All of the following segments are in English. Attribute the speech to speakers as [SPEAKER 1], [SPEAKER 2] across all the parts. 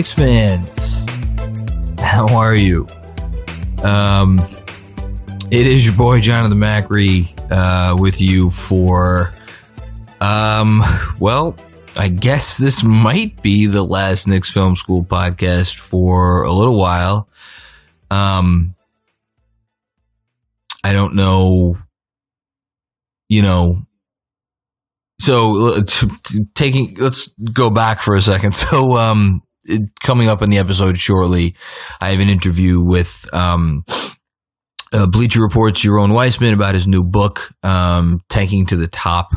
[SPEAKER 1] Knicks fans. How are you? Um, it is your boy Jonathan Macri uh, with you for, um, well, I guess this might be the last Knicks Film School podcast for a little while. Um, I don't know, you know, so uh, t- t- taking let's go back for a second. So um coming up in the episode shortly, I have an interview with um uh, Bleacher Report's Yaron Weitzman about his new book, um, Tanking to the Top.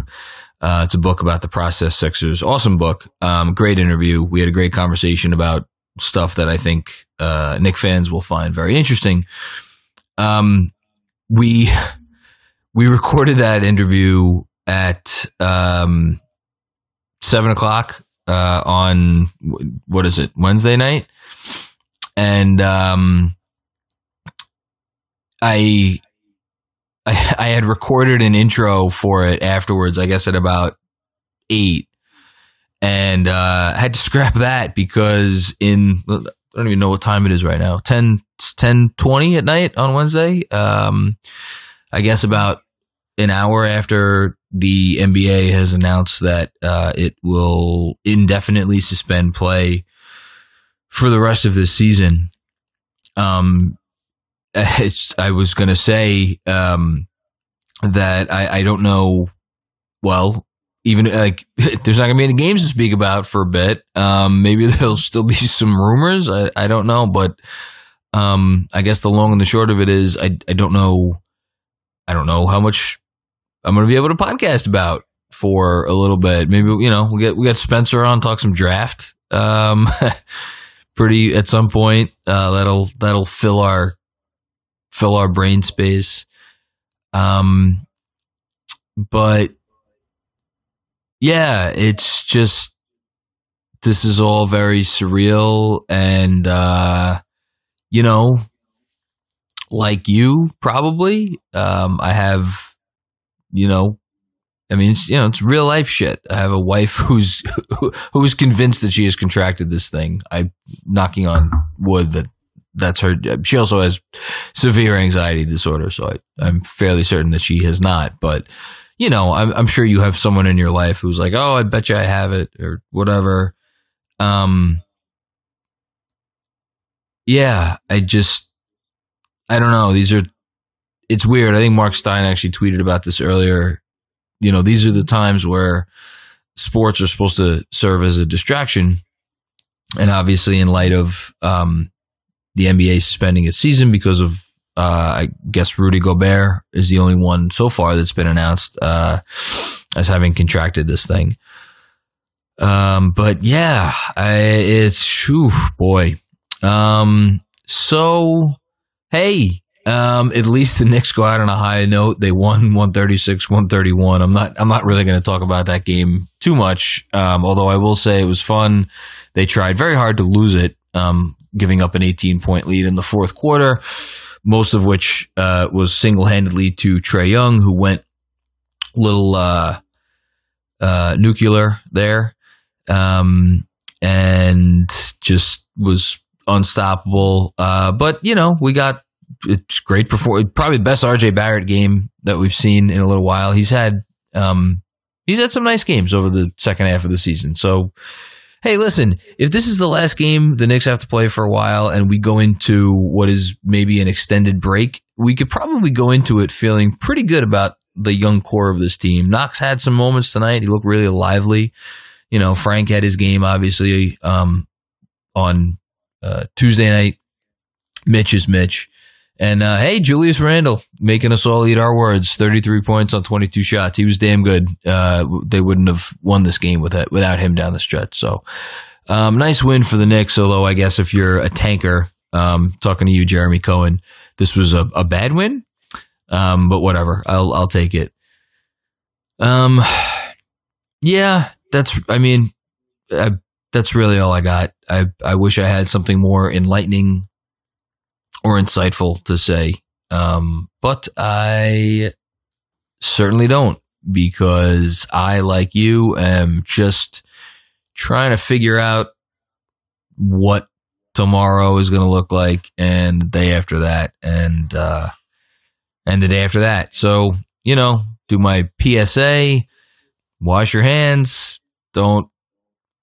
[SPEAKER 1] Uh, it's a book about the process Sixers. Awesome book. Um, great interview. We had a great conversation about stuff that I think uh, Knicks fans will find very interesting. Um, we we recorded that interview at um, seven o'clock uh, on what is it Wednesday night, and um, I, I I had recorded an intro for it afterwards. I guess at about eight, and uh, I had to scrap that because in I don't even know what time it is right now 10 10 20 at night on Wednesday. Um, I guess about an hour after the NBA has announced that uh, it will indefinitely suspend play for the rest of this season. Um, I was going to say um, that I, I don't know. Well, even like there's not going to be any games to speak about for a bit. Um, maybe there'll still be some rumors. I, I don't know, but um, I guess the long and the short of it is I I don't know. I don't know how much I'm going to be able to podcast about for a little bit. Maybe you know we get we got Spencer on talk some draft. Um, pretty at some point. Uh, that'll that'll fill our fill our brain space. Um, but yeah, it's just this is all very surreal and uh, you know, like you probably. Um, I have you know, I mean, it's, you know, it's real life shit. I have a wife who's who's convinced that she has contracted this thing. I'm knocking on wood that that's her. She also has severe anxiety disorder, so I, I'm fairly certain that she has not. But you know, I'm, I'm sure you have someone in your life who's like, "Oh, I bet you I have it," or whatever. Um, yeah, I just, I don't know. These are it's weird. I think Marc Stein actually tweeted about this earlier. You know, these are the times where sports are supposed to serve as a distraction. And obviously, in light of um, the NBA suspending its season because of, uh, I guess, Rudy Gobert is the only one so far that's been announced uh, as having contracted this thing. Um, but yeah, I, it's, whew, boy. Um, so, hey, um, at least the Knicks go out on a high note. They won 136, 131. I'm not, I'm not really going to talk about that game too much. Um, although I will say it was fun. They tried very hard to lose it, um, giving up an 18 point lead in the fourth quarter, most of which, uh, was single handedly to Trae Young, who went little, uh, uh, nuclear there. Um, and just was unstoppable. Uh, but you know, we got it's great performance. Probably the best RJ Barrett game that we've seen in a little while. He's had um, he's had some nice games over the second half of the season. So, hey, listen, if this is the last game the Knicks have to play for a while, and we go into what is maybe an extended break we could probably go into it feeling pretty good about the young core of this team. Knox had some moments tonight. He looked really lively. You know, Frank had his game obviously um, on uh, Tuesday night. Mitch is Mitch. And uh, hey, Julius Randle making us all eat our words. Thirty-three points on twenty-two shots. He was damn good. Uh, they wouldn't have won this game with it, without him down the stretch. So, um, nice win for the Knicks. Although I guess if you're a tanker, um, talking to you, Jeremy Cohen, this was a, a bad win. Um, but whatever, I'll I'll take it. Um, yeah, that's. I mean, I, that's really all I got. I I wish I had something more enlightening or insightful to say. Um, but I certainly don't because I, like you, am just trying to figure out what tomorrow is going to look like and the day after that and, uh, and the day after that. So, you know, do my PSA, wash your hands, don't,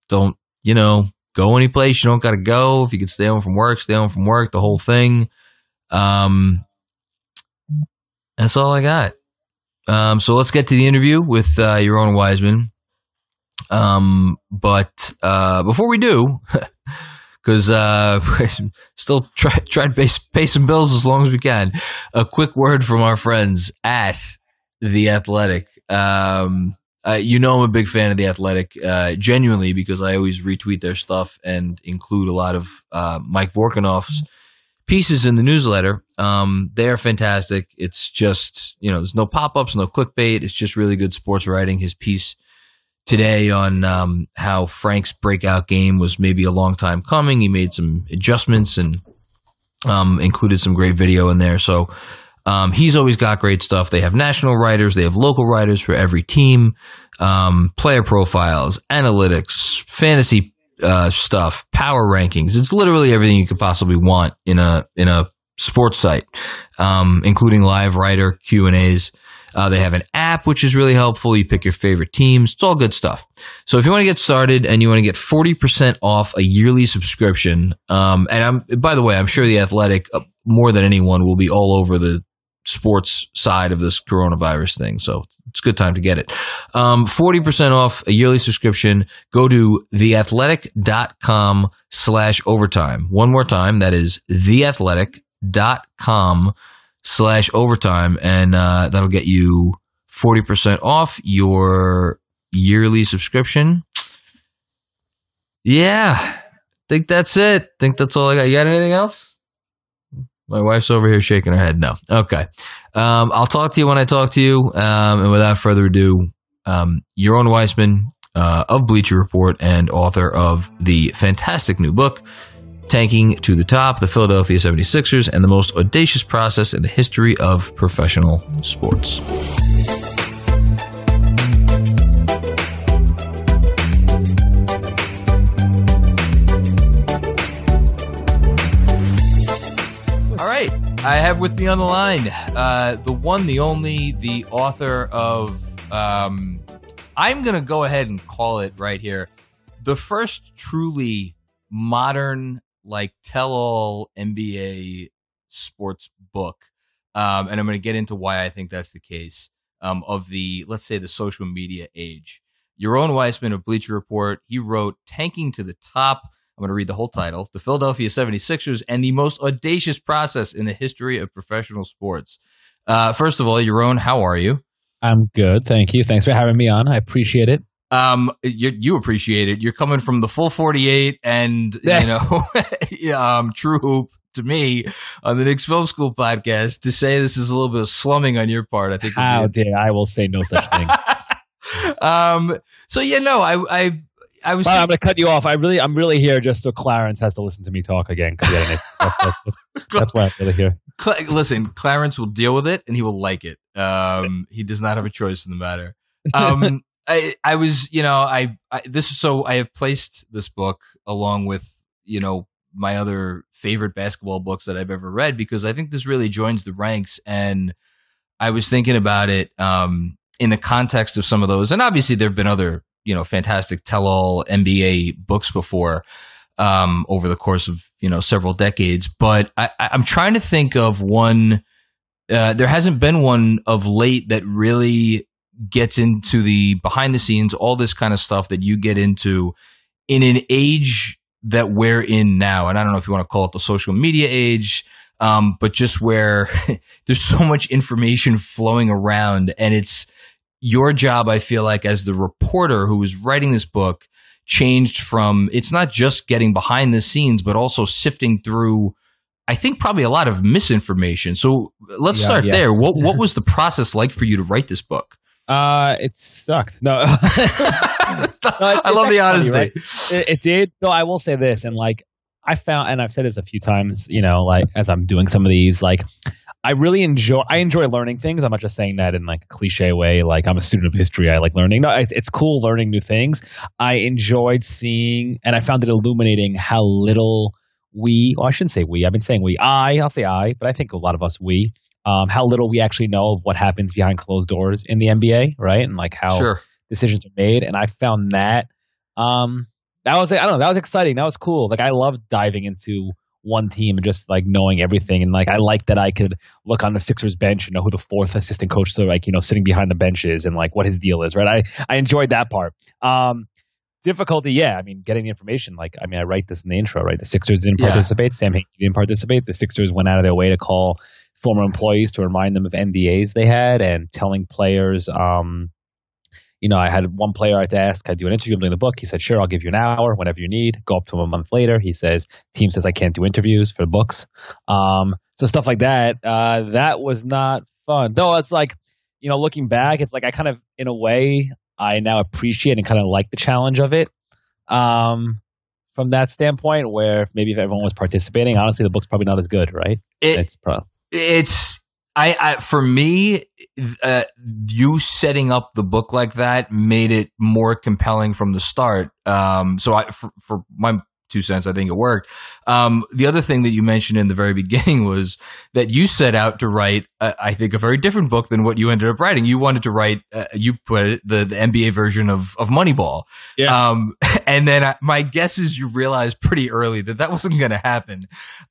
[SPEAKER 1] don't, you know, go any place you don't got to go. If you can stay home from work, stay home from work, the whole thing. Um, that's all I got. Um, so let's get to the interview with uh, Yaron Weitzman. Um, but uh, before we do, because uh, still try try to pay, pay some bills as long as we can. A quick word from our friends at the Athletic. Um, uh, you know I'm a big fan of the Athletic, uh, genuinely because I always retweet their stuff and include a lot of uh, Mike Vorkunov's pieces in the newsletter. Um, they're fantastic. It's just you know there's no pop ups, no clickbait. It's just really good sports writing. His piece today on um, how Frank's breakout game was maybe a long time coming. He made some adjustments and um, included some great video in there. So um, he's always got great stuff. They have national writers, they have local writers for every team, um, player profiles, analytics, fantasy uh, stuff, power rankings. It's literally everything you could possibly want in a in a sports site, um, including live writer Q and A's. Uh, they have an app which is really helpful. You pick your favorite teams. It's all good stuff. So if you want to get started and you want to get forty percent off a yearly subscription, um, and I'm by the way, I'm sure the Athletic uh, more than anyone will be all over the sports side of this coronavirus thing. So it's a good time to get it. Um, 40% off a yearly subscription. Go to theathletic.com slash overtime. One more time. That is theathletic.com slash overtime. And, uh, that'll get you 40% off your yearly subscription. Yeah. Think that's it. Think that's all I got. You got anything else? My wife's over here shaking her head. No. Okay. Um, I'll talk to you when I talk to you. Um, and without further ado, um, Yaron Weitzman uh, of Bleacher Report and author of the fantastic new book, Tanking to the Top, the Philadelphia 76ers, and the most audacious process in the history of professional sports. I have with me on the line uh, the one, the only, the author of. Um, I'm going to go ahead and call it right here the first truly modern, like, tell all NBA sports book. Um, and I'm going to get into why I think that's the case um, of the, let's say, the social media age. Yaron Weitzman of Bleacher Report, he wrote Tanking to the Top I'm going to read the whole title The Philadelphia 76ers and the most audacious process in the history of professional sports. Uh, first of all, Yaron, how are you?
[SPEAKER 2] I'm good. Thank you. Thanks for having me on. I appreciate it.
[SPEAKER 1] Um, you, you appreciate it. You're coming from the full 48 and, you know, um, TrueHoop to me on the Knicks Film School podcast to say this is a little bit of slumming on your part. I think.
[SPEAKER 2] How dare I will say no such thing.
[SPEAKER 1] um, so yeah, no, I, I, I was.
[SPEAKER 2] But I'm going to cut you off. I really, I'm really here just so Clarence has to listen to me talk again. That's, that's, that's, why I'm really here.
[SPEAKER 1] Listen, Clarence will deal with it and he will like it. Um, he does not have a choice in the matter. Um, I, I was, you know, I, I, this is so I have placed this book along with, you know, my other favorite basketball books that I've ever read because I think this really joins the ranks. And I was thinking about it, um, in the context of some of those. And obviously there have been other you know fantastic tell-all NBA books before um, over the course of you know several decades. But I, I'm trying to think of one Uh, there hasn't been one of late that really gets into the behind the scenes, all this kind of stuff that you get into in an age that we're in now. And I don't know if you want to call it the social media age, um, but just where there's so much information flowing around and it's your job, I feel like, as the reporter who was writing this book changed from it's not just getting behind the scenes, but also sifting through I think probably a lot of misinformation. So let's
[SPEAKER 2] Yeah,
[SPEAKER 1] start
[SPEAKER 2] yeah.
[SPEAKER 1] there. What what was the process like for you to write this book?
[SPEAKER 2] Uh, it sucked. No,
[SPEAKER 1] I
[SPEAKER 2] it's
[SPEAKER 1] love the
[SPEAKER 2] actually funny,
[SPEAKER 1] honesty.
[SPEAKER 2] right? it, it did. No, I will say this, and like I found, and I've said this a few times, you know, like as I'm doing some of these, like I really enjoy. I enjoy learning things. I'm not just saying that in like a cliche way. Like I'm a student of history. I like learning. No, it's cool learning new things. I enjoyed seeing, and I found it illuminating how little we. Well, I shouldn't say we. I've been saying we. I. I'll say I, but I think a lot of us we. Um, how little we actually know of what happens behind closed doors in the NBA, right? And like how
[SPEAKER 1] Sure.
[SPEAKER 2] decisions are made, and I found that um that was I don't know that was exciting. That was cool. Like I loved diving into one team and just like knowing everything, and like I like that I could look on the Sixers bench and know who the fourth assistant coach, so like you know sitting behind the bench is and like what his deal is. Right. I I enjoyed that part. Um, difficulty, yeah. I mean, getting the information. Like I mean, I write this in the intro. Right. The Sixers didn't
[SPEAKER 1] Yeah.
[SPEAKER 2] participate. Sam Hinkie didn't participate. The Sixers went out of their way to call former employees to remind them of NDAs they had and telling players. Um, you know, I had one player I had to ask, I do an interview I'm doing the book. He said, sure, I'll give you an hour whenever you need. Go up to him a month later. He says, team says I can't do interviews for books. Um, so stuff like that. Uh, that was not fun. Though it's like, you know, looking back, it's like I kind of, in a way, I now appreciate and kind of like the challenge of it. Um, from that standpoint, where maybe if everyone was participating, honestly, the book's probably not as good, right?
[SPEAKER 1] It,
[SPEAKER 2] it's pro-
[SPEAKER 1] it's I, I for me uh, you setting up the book like that made it more compelling from the start. Um so i for, for my two cents i think it worked. Um the other thing that you mentioned in the very beginning was that you set out to write uh, i think a very different book than what you ended up writing. You wanted to write uh, you put it the, the nba version of of moneyball.
[SPEAKER 2] Yeah.
[SPEAKER 1] um and then I, my guess is you realized pretty early that that wasn't going to happen.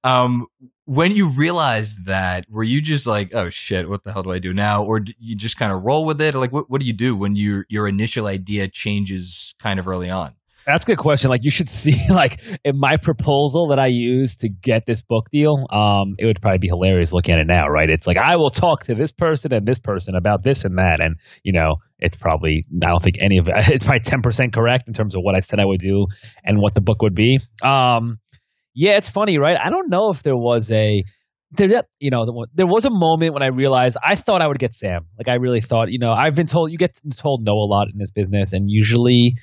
[SPEAKER 1] Um when you realized that, were you just like, "Oh shit, what the hell do I do now?" Or do you just kind of roll with it? Like, what what do you do when your your initial idea changes kind of early on?
[SPEAKER 2] That's a good question. Like you should see like in my proposal that I used to get this book deal. Um, it would probably be hilarious looking at it now, right? It's like I will talk to this person and this person about this and that, and you know, it's probably I don't think any of it. It's probably ten percent correct in terms of what I said I would do and what the book would be. Um, yeah, it's funny, right? I don't know if there was a there, you know, there was a moment when I realized I thought I would get Sam. Like I really thought, you know, I've been told you get told no a lot in this business, and usually,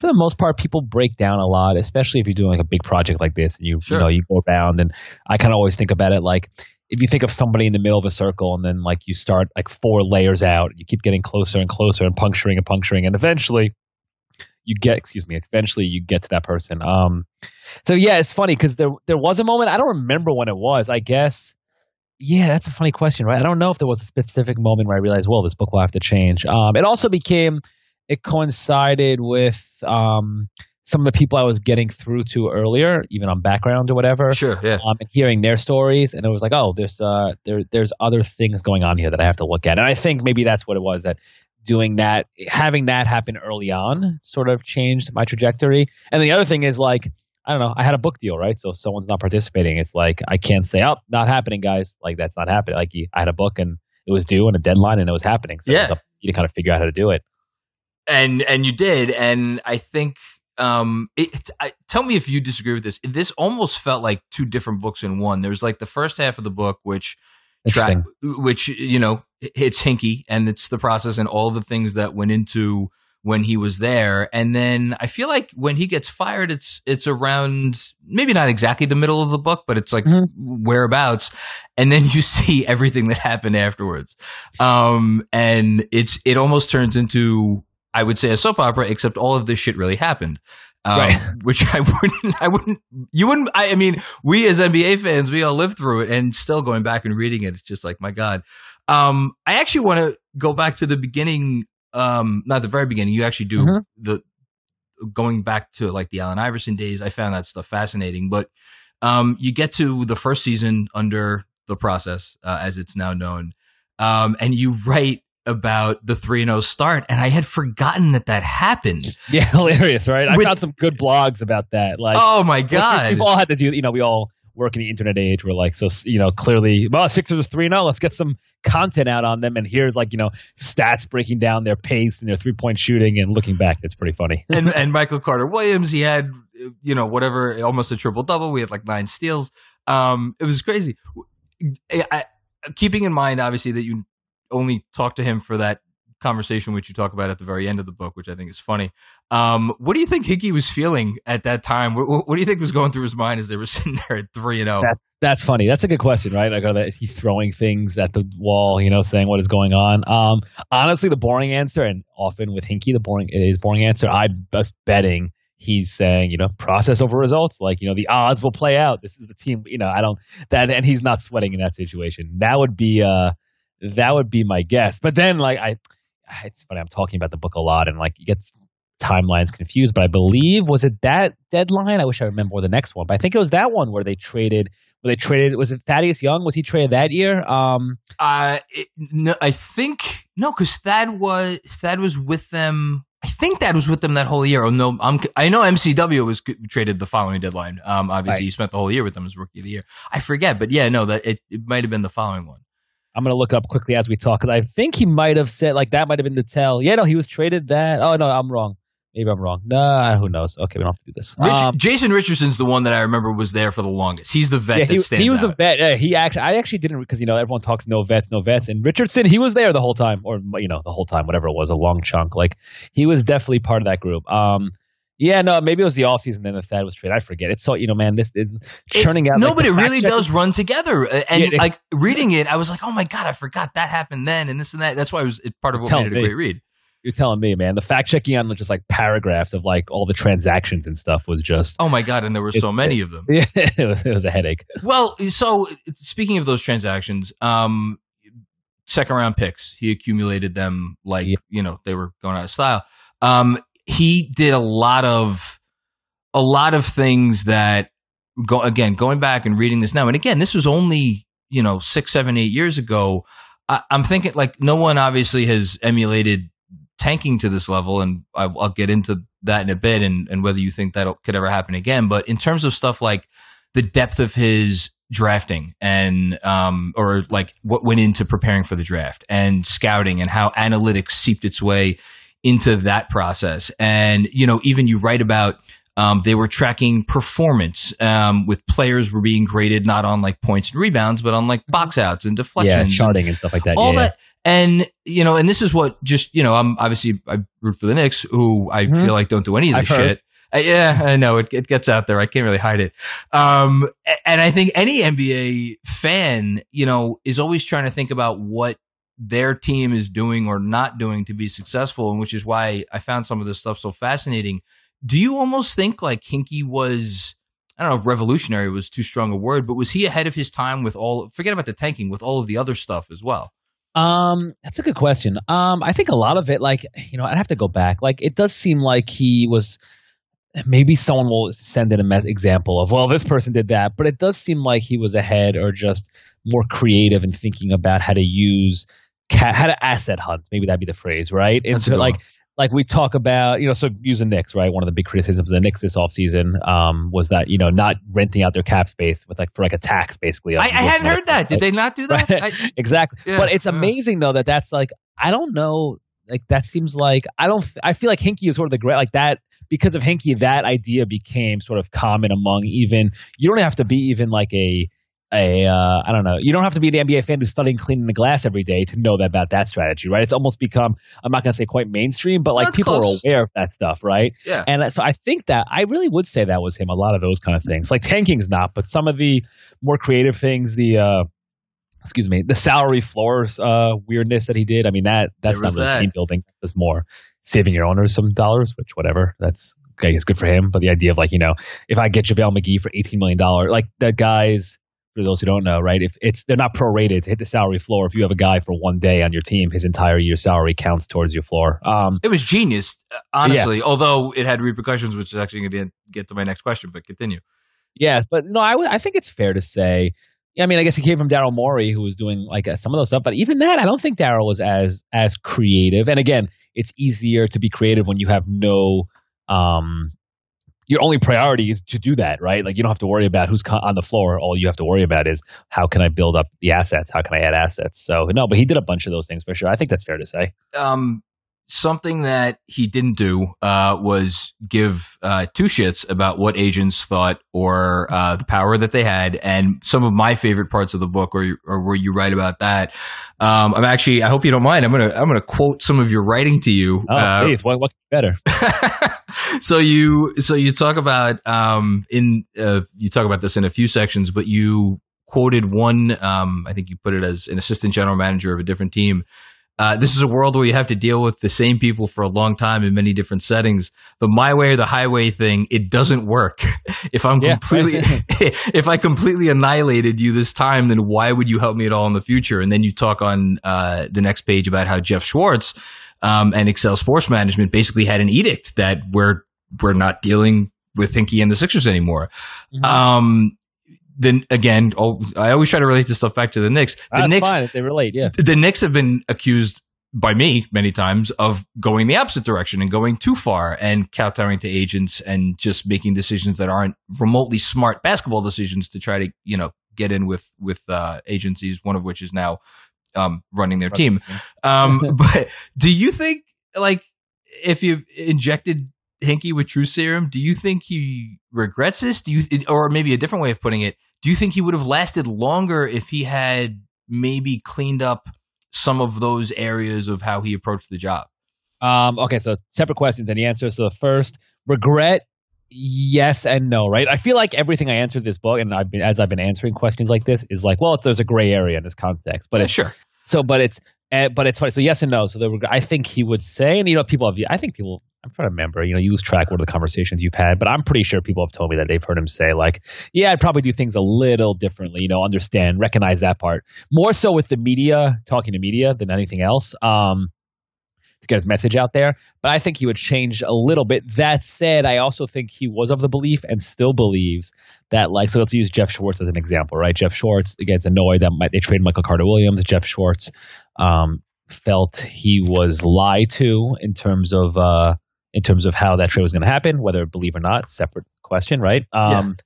[SPEAKER 2] for the most part, people break down a lot, especially if you're doing like a big project like this, and you
[SPEAKER 1] Sure.
[SPEAKER 2] you know you go around. And I kind of always think about it like if you think of somebody in the middle of a circle, and then like you start like four layers out, you keep getting closer and closer, and puncturing and puncturing, and eventually you get excuse me eventually you get to that person um so yeah it's funny because there there was a moment i don't remember when it was i guess yeah that's a funny question right i don't know if there was a specific moment where i realized well this book will have to change um it also became it coincided with um some of the people i was getting through to earlier even on background or whatever
[SPEAKER 1] Sure, yeah.
[SPEAKER 2] um, and hearing their stories, and it was like, oh, there's uh, there there's other things going on here that I have to look at, and I think maybe that's what it was that doing that, having that happen early on, sort of changed my trajectory. And the other thing is like, I don't know, I had a book deal, right? So if someone's not participating, it's like I can't say, oh, not happening, guys. Like that's not happening. Like I had a book and it was due and a deadline and it was happening. So it was
[SPEAKER 1] Yeah.
[SPEAKER 2] up to you to kind of figure out how to do it.
[SPEAKER 1] and and you did and i think um it, I, tell me if you disagree with this this almost felt like two different books in one there's like the first half of the book which track which you know it's Hinkie and it's the process and all the things that went into when he was there and then i feel like when he gets fired it's it's around maybe not exactly the middle of the book but it's like
[SPEAKER 2] Mhm.
[SPEAKER 1] whereabouts and then you see everything that happened afterwards um and it's it almost turns into i would say a soap opera except all of this shit really happened um,
[SPEAKER 2] Right.
[SPEAKER 1] which I wouldn't, I wouldn't, you wouldn't, I, I mean, we as NBA fans, we all lived through it and still going back and reading it, it's just like, my God. Um, I actually want to go back to the beginning, um, not the very beginning. You actually do
[SPEAKER 2] Mhm.
[SPEAKER 1] the, going back to like the Allen Iverson days. I found that stuff fascinating, but, um, you get to the first season under the process, uh, as it's now known. um, and you write about the 3 0 start, and I had forgotten that that happened.
[SPEAKER 2] Yeah, hilarious, right? I
[SPEAKER 1] With-
[SPEAKER 2] found some good blogs about that. Like,
[SPEAKER 1] oh my God.
[SPEAKER 2] We've all had to do, you know, we all work in the internet age. We're like, so, you know, clearly, well, Sixers was 3 0. Let's get some content out on them. And here's like, you know, stats breaking down their pace and their three point shooting. And looking back, it's pretty funny.
[SPEAKER 1] and and Michael Carter Williams, he had you know whatever, almost a triple double. We had like nine steals. Um, it was crazy. I, I- keeping in mind, obviously, that you only talked to him for that conversation which you talk about at the very end of the book, which I think is funny. Um, what do you think Hinkie was feeling at that time? What, what do you think was going through his mind as they were sitting there at three and oh? zero?
[SPEAKER 2] That- That's funny. That's a good question, right? Like, they, is he throwing things at the wall, you know, saying what is going on? Um, honestly, the boring answer, and often with Hinkie, the boring is boring answer. I'm just betting he's saying, you know, process over results. Like, you know, the odds will play out. This is the team. You know, I don't that, and he's not sweating in that situation. That would be, uh, that would be my guess. But then, like, I, it's funny. I'm talking about the book a lot, and like, you get timelines confused. But I believe was it that deadline? I wish I remember the next one, but I think it was that one where they traded where they traded was it Thaddeus Young? Was he traded that year? Um
[SPEAKER 1] Uh, it, no, I think no, because Thad was Thad was with them. I think Thad was with them that whole year. Oh no, I'm I know MCW was traded the following deadline. Um, obviously
[SPEAKER 2] Right.
[SPEAKER 1] he spent the whole year with them as rookie of the year. I forget, but yeah, no, that it, it might have been the following one.
[SPEAKER 2] I'm gonna look up quickly as we talk because I think he might have said like that might have been the tell. Yeah, no, he was traded that. Oh no, I'm wrong. Maybe I'm wrong. Nah, who knows? Okay, we don't have to do this.
[SPEAKER 1] Rich,
[SPEAKER 2] Um,
[SPEAKER 1] Jason Richardson's the one that I remember was there for the longest. He's the vet
[SPEAKER 2] yeah,
[SPEAKER 1] that
[SPEAKER 2] he,
[SPEAKER 1] stands
[SPEAKER 2] he was
[SPEAKER 1] out.
[SPEAKER 2] a vet. Yeah, he actually, I actually didn't because you know everyone talks no vets, no vets, and Richardson he was there the whole time, or you know the whole time, whatever it was, a long chunk. Like he was definitely part of that group. Um, yeah, no, maybe it was the off season then the Thad was traded. I forget. It's so you know, man, this it, churning out.
[SPEAKER 1] no,
[SPEAKER 2] like,
[SPEAKER 1] but it really does run together. Uh, And
[SPEAKER 2] Yeah, it-
[SPEAKER 1] like reading it, I was like, oh my god, I forgot that happened then, and this and that. That's why it was it, part of what made it a
[SPEAKER 2] me.
[SPEAKER 1] great read.
[SPEAKER 2] You're telling me, man. The fact checking on just like paragraphs of like all the transactions and stuff was just
[SPEAKER 1] Oh my god, and there were so many of them.
[SPEAKER 2] yeah, it was, it was a headache.
[SPEAKER 1] Well, so speaking of those transactions, um, second round picks, he accumulated them like
[SPEAKER 2] Yeah.
[SPEAKER 1] you know they were going out of style. Um, he did a lot of a lot of things that go again going back and reading this now, and again, this was only you know six, seven, eight years ago. I, I'm thinking like no one obviously has emulated tanking to this level, and I, I'll get into that in a bit, and, and whether you think that could ever happen again. But in terms of stuff like the depth of his drafting and um or like what went into preparing for the draft and scouting and how analytics seeped its way into that process and you know even you write about um, they were tracking performance um, with players were being graded not on like points and rebounds but on like box outs and deflections, Yeah,
[SPEAKER 2] charting and stuff like that.
[SPEAKER 1] all
[SPEAKER 2] yeah.
[SPEAKER 1] that and you know and this is what just you know i'm obviously i root for the knicks who i
[SPEAKER 2] Mhm.
[SPEAKER 1] feel like don't do any of this
[SPEAKER 2] I've heard.
[SPEAKER 1] shit Uh, yeah i know it, it gets out there i can't really hide it um and i think any nba fan you know is always trying to think about what their team is doing or not doing to be successful and which is why i found some of this stuff so fascinating do you almost think like Hinkie was I don't know if revolutionary was too strong a word, but was he ahead of his time with all? Forget about the tanking, with all of the other stuff as well.
[SPEAKER 2] Um, that's a good question. Um, I think a lot of it, like you know, I'd have to go back. Like it does seem like he was. Maybe someone will send in an example of, well, this person did that, but it does seem like he was ahead or just more creative in thinking about how to use, ca- how to asset hunt. Maybe that'd be the phrase, right?
[SPEAKER 1] That's a
[SPEAKER 2] Into
[SPEAKER 1] good
[SPEAKER 2] like
[SPEAKER 1] one.
[SPEAKER 2] like we talk about, you know, so using Knicks, right? One of the big criticisms of the Knicks this offseason um, was that, you know, not renting out their cap space with like for like a tax basically.
[SPEAKER 1] I, I hadn't heard that. Did they not do that?
[SPEAKER 2] Right.
[SPEAKER 1] I,
[SPEAKER 2] exactly.
[SPEAKER 1] Yeah,
[SPEAKER 2] but it's
[SPEAKER 1] yeah.
[SPEAKER 2] amazing though that that's like I don't know. Like that seems like I don't. I feel like Hinkie is sort of the great like that because of Hinkie. That idea became sort of common among even. You don't have to be even like a a uh, I don't know. You don't have to be an NBA fan who's studying cleaning the glass every day to know that about that strategy, right? It's almost become I'm not going to say quite mainstream, but like
[SPEAKER 1] That's
[SPEAKER 2] people
[SPEAKER 1] close.
[SPEAKER 2] are aware of that stuff, right?
[SPEAKER 1] yeah.
[SPEAKER 2] And so I think that I really would say that was him. A lot of those kind of things, like tanking's not, but some of the more creative things, the uh, excuse me, the salary floors uh, weirdness that he did. I mean that that's not really
[SPEAKER 1] that.
[SPEAKER 2] team building. That's more saving your owners some dollars, which whatever. That's I guess good for him. But the idea of like you know, if I get JaVale McGee for eighteen million dollars, like that guy's. For those who don't know, right? If it's they're not prorated to hit the salary floor. If you have a guy for one day on your team, his entire year salary counts towards your floor. Um,
[SPEAKER 1] It was genius, uh, honestly. Although it had repercussions, which is actually going to get to my next question. But continue.
[SPEAKER 2] Yes, but no, I would- I think it's fair to say Yeah, I mean, I guess he came from Daryl Morey, who was doing like uh, some of those stuff. But even that, I don't think Daryl was as as creative. And again, it's easier to be creative when you have no um, your only priority is to do that, right? Like you don't have to worry about who's on the floor. All you have to worry about is how can I build up the assets? How can I add assets? So no, but he did a bunch of those things for sure. I think that's fair to say.
[SPEAKER 1] Um, something that he didn't do uh, was give uh, two shits about what agents thought or uh, the power that they had. And some of my favorite parts of the book, or, or where you write about that, um, I'm actually. I hope you don't mind. I'm gonna I'm gonna quote some of your writing to you.
[SPEAKER 2] Oh,
[SPEAKER 1] uh,
[SPEAKER 2] please. What what's better?
[SPEAKER 1] so you so you talk about um, in uh, you talk about this in a few sections, but you quoted one. Um, I think you put it as an assistant general manager of a different team uh, this is a world where you have to deal with the same people for a long time in many different settings. The my way or the highway thing, it doesn't work. if I'm yeah, completely, if I completely annihilated you this time, then why would you help me at all in the future? And then you talk on uh, the next page about how Jeff Schwartz um, and Excel Sports Management basically had an edict that we're we're not dealing with Hinkie and the Sixers anymore. Mm-hmm. Um, then again, I always try to relate this stuff back to the Knicks. The
[SPEAKER 2] That's
[SPEAKER 1] Knicks,
[SPEAKER 2] fine if they relate, yeah.
[SPEAKER 1] The Knicks have been accused by me many times of going the opposite direction and going too far and kowtowing to agents and just making decisions that aren't remotely smart basketball decisions to try to you know get in with with uh, agencies. One of which is now um, running their team. Um, but do you think like if you injected Hinkie with Truth Serum, do you think he regrets this? Do you, or maybe a different way of putting it, do you think he would have lasted longer if he had maybe cleaned up some of those areas of how he approached the job?
[SPEAKER 2] Um, okay, so separate questions and the answers. So the first, regret, yes and no, right? I feel like everything I answered this book, and I've been as I've been answering questions like this, is like, well, there's a gray area in this context, but
[SPEAKER 1] yeah,
[SPEAKER 2] it's,
[SPEAKER 1] sure.
[SPEAKER 2] So, but it's uh, but it's funny. So yes and no. So the, I think he would say, and you know, people have. I think people. I'm trying to remember. You know, you lose track what are the conversations you've had, but I'm pretty sure people have told me that they've heard him say like, "Yeah, I'd probably do things a little differently." You know, understand, recognize that part more so with the media, talking to media than anything else. Um, to get his message out there. But I think he would change a little bit. That said, I also think he was of the belief and still believes that, like, so let's use Jeff Schwartz as an example, right? Jeff Schwartz gets annoyed that they trade Michael Carter Williams. Jeff Schwartz um, felt he was lied to in terms of uh, in terms of how that trade was going to happen, whether believe or not, separate question, right? Um,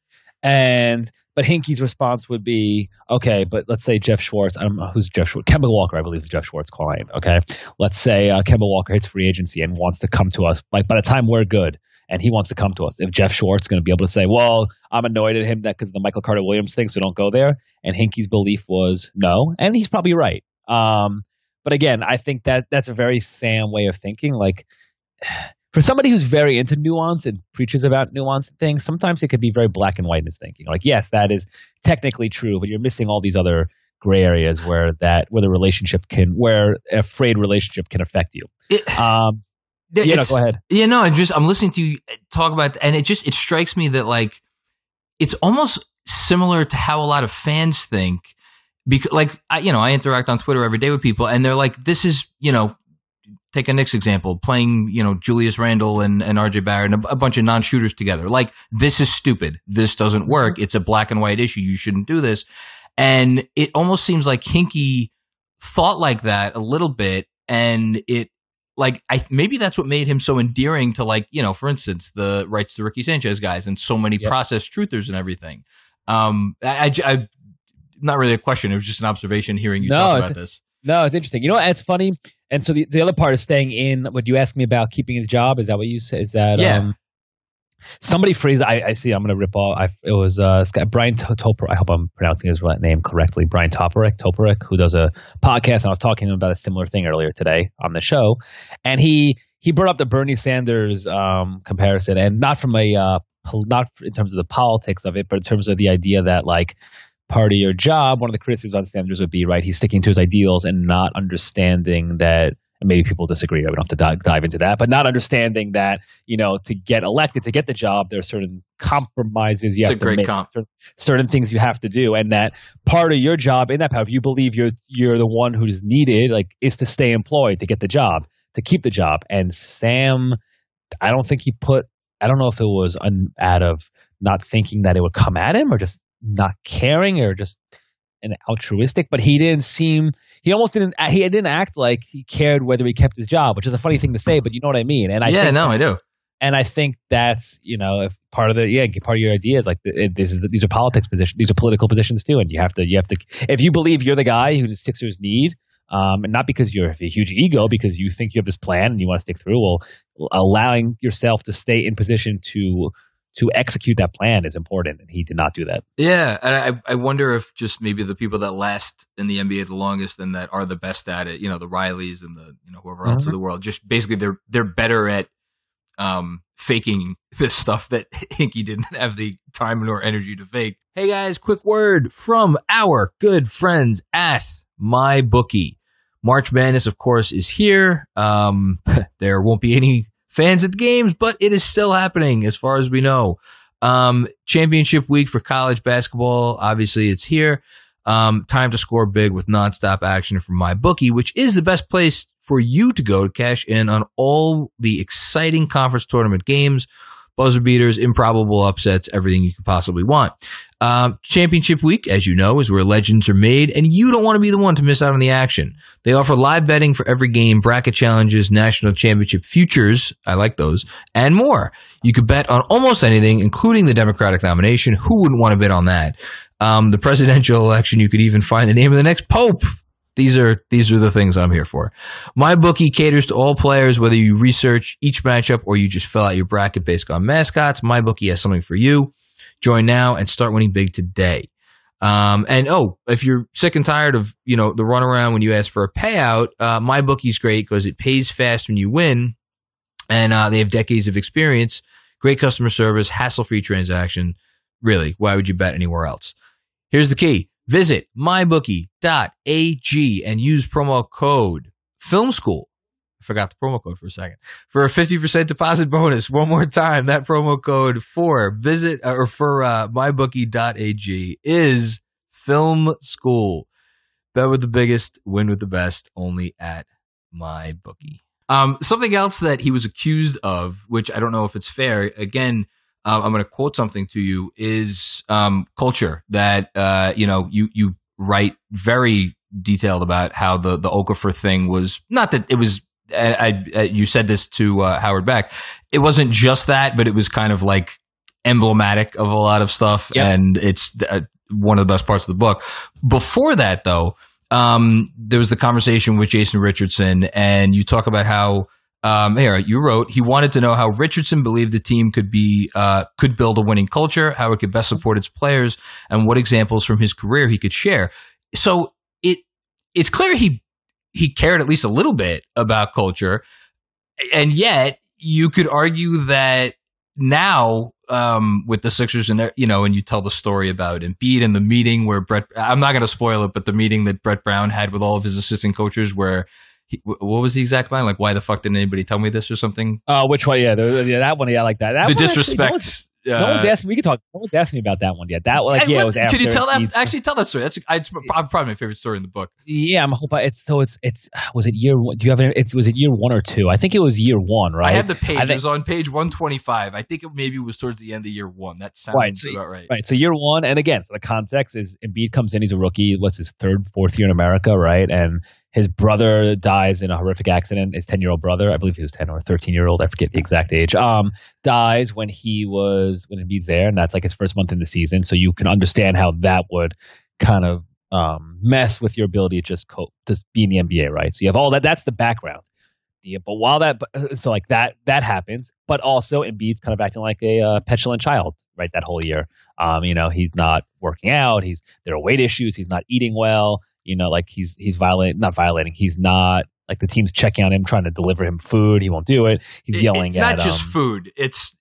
[SPEAKER 2] yeah. And but Hinkie's response would be, okay, but let's say Jeff Schwartz, I don't know who's Jeff Schwartz, Kemba Walker, I believe is Jeff Schwartz client. Okay, let's say uh, Kemba Walker hits free agency and wants to come to us. Like by the time we're good, and he wants to come to us. If Jeff Schwartz is going to be able to say, well, I'm annoyed at him that because the Michael Carter Williams thing, so don't go there. And Hinkie's belief was no, and he's probably right. Um, but again, I think that that's a very Sam way of thinking. Like for somebody who's very into nuance and preaches about nuance and things, sometimes it could be very black and white in his thinking. Like, yes, that is technically true, but you're missing all these other gray areas where that where the relationship can where a frayed relationship can affect you. It, um, yeah, no, go ahead.
[SPEAKER 1] Yeah, no, I'm just I'm listening to you talk about, and it just it strikes me that like it's almost similar to how a lot of fans think. Because, like, I, you know, I interact on Twitter every day with people, and they're like, "This is, you know, take a Knicks example, playing, you know, Julius Randle and, and RJ Barrett and a, a bunch of non shooters together. Like, this is stupid. This doesn't work. It's a black and white issue. You shouldn't do this. And it almost seems like Hinkie thought like that a little bit. And it, like, I maybe that's what made him so endearing to, like, you know, for instance, the rights to Ricky Sanchez guys and so many yep. process truthers and everything. Um, I, I, I, not really a question. It was just an observation hearing you no, talk about this.
[SPEAKER 2] No, it's interesting. You know, it's funny. And so the, the other part is staying in. What you ask me about keeping his job? Is that what you say? Is that
[SPEAKER 1] yeah?
[SPEAKER 2] Um, somebody phrased. I, I see. I'm going to rip off. I, it was uh, Brian Toper. I hope I'm pronouncing his name correctly. Brian Toporek, Toporek, who does a podcast. And I was talking to him about a similar thing earlier today on the show, and he he brought up the Bernie Sanders um, comparison, and not from a uh, not in terms of the politics of it, but in terms of the idea that like part of your job, one of the criticisms on Sanders would be, right, he's sticking to his ideals and not understanding that, and maybe people disagree, we don't have to dive, dive into that, but not understanding that, you know, to get elected, to get the job, there are certain compromises you
[SPEAKER 1] it's
[SPEAKER 2] have to make,
[SPEAKER 1] comp.
[SPEAKER 2] certain, certain, things you have to do, and that part of your job in that power, if you believe you're, you're the one who's needed, like, is to stay employed, to get the job, to keep the job. And Sam, I don't think he put, I don't know if it was un, out of not thinking that it would come at him or just not caring or just an altruistic, but he didn't seem he almost didn't he didn't act like he cared whether he kept his job, which is a funny thing to say, but you know what I mean. And I
[SPEAKER 1] yeah, no, I do.
[SPEAKER 2] and I think that's you know if part of the yeah part of your idea is like this is these are politics positions these are political positions too and you have to you have to if you believe you're the guy who the Sixers need um, and not because you're a huge ego because you think you have this plan and you want to stick through well allowing yourself to stay in position to to execute that plan is important and he did not do that
[SPEAKER 1] Yeah, and I I wonder if just maybe the people that last in the NBA the longest and that are the best at it, you know, the Rileys and the you know whoever else
[SPEAKER 2] Mhm.
[SPEAKER 1] in the world, just basically they're they're better at um faking this stuff that Hinkie didn't have the time nor energy to fake. Hey guys, quick word from our good friends at MyBookie. March Madness, of course, is here. Um, there won't be any fans at the games, but it is still happening as far as we know. Um, championship week for college basketball. Obviously, it's here. Um, time to score big with nonstop action from MyBookie, which is the best place for you to go to cash in on all the exciting conference tournament games, buzzer beaters, improbable upsets, everything you could possibly want. Um, championship week, as you know, is where legends are made, and you don't want to be the one to miss out on the action. They offer live betting for every game, bracket challenges, national championship futures. I like those and more. You could bet on almost anything, including the Democratic nomination. Who wouldn't want to bet on that? Um, the presidential election, you could even find the name of the next pope. These are these are the things I'm here for. MyBookie caters to all players, whether you research each matchup or you just fill out your bracket based on mascots. MyBookie has something for you. Join now and start winning big today. Um, and oh, if you're sick and tired of you know the runaround when you ask for a payout, uh, MyBookie's great because it pays fast when you win, and uh, they have decades of experience, great customer service, hassle free transaction. Really, why would you bet anywhere else? Here's the key. Visit mybookie.ag and use promo code film school. I forgot the promo code for a second for a 50% deposit bonus. One more time. That promo code for visit uh, or for uh, mybookie.ag is film school. Bet with the biggest, win with the best, only at my bookie. Um, something else that he was accused of, which I don't know if it's fair. Again, uh, I'm going to quote something to you is um, culture that uh, you know you you write very detailed about how the the Okafor thing was not that it was. I, I you said this to uh, Howard Beck. It wasn't just that, but it was kind of like emblematic of a lot of stuff,
[SPEAKER 2] Yep.
[SPEAKER 1] and it's uh, one of the best parts of the book. Before that, though, um, there was the conversation with Jason Richardson, and you talk about how um, here you wrote he wanted to know how Richardson believed the team could be uh, could build a winning culture, how it could best support its players, and what examples from his career he could share. So it it's clear he he cared at least a little bit about culture, and yet you could argue that now um, with the Sixers and you know, and you tell the story about Embiid and the meeting where Brett. I'm not going to spoil it, but the meeting that Brett Brown had with all of his assistant coaches, where he, what was the exact line? Like, why the fuck didn't anybody tell me this or something?
[SPEAKER 2] uh which one yeah, the, yeah that one yeah I like that, that
[SPEAKER 1] the
[SPEAKER 2] one actually-
[SPEAKER 1] disrespect.
[SPEAKER 2] no one's,
[SPEAKER 1] uh,
[SPEAKER 2] no one's asked me we could talk no one's asked me about that one yet that one like yeah
[SPEAKER 1] what-
[SPEAKER 2] it was after
[SPEAKER 1] could you tell that? Actually, tell that story. That's I, it's probably my favorite story in the book.
[SPEAKER 2] yeah I'm hoping it's so it's it's was it year one do you have any it's was it year one or two I think it was year one right
[SPEAKER 1] I have the page.
[SPEAKER 2] I
[SPEAKER 1] it was on page 125. I think it maybe was towards the end of year one. That sounds
[SPEAKER 2] Right, so-
[SPEAKER 1] about right.
[SPEAKER 2] Right. So year one, and again, so the context is Embiid comes in, he's a rookie. What's his third, fourth year in America, right? And his brother dies in a horrific accident. His ten year old brother, I believe he was ten or thirteen year old, I forget the exact age. Um, dies when he was when Embiid's there, and that's like his first month in the season. So you can understand how that would kind of um, mess with your ability to just cope, just be in the NBA, right? So you have all that. That's the background. Yeah, but while that, so like that, that happens, but also Embiid's kind of acting like a uh, petulant child, right? That whole year, um, you know, he's not working out. He's there are weight issues. He's not eating well. You know, like he's he's violating, not violating. He's not like the team's checking on him, trying to deliver him food. He won't do it. He's yelling
[SPEAKER 1] it- not
[SPEAKER 2] at
[SPEAKER 1] just
[SPEAKER 2] um,
[SPEAKER 1] food. It's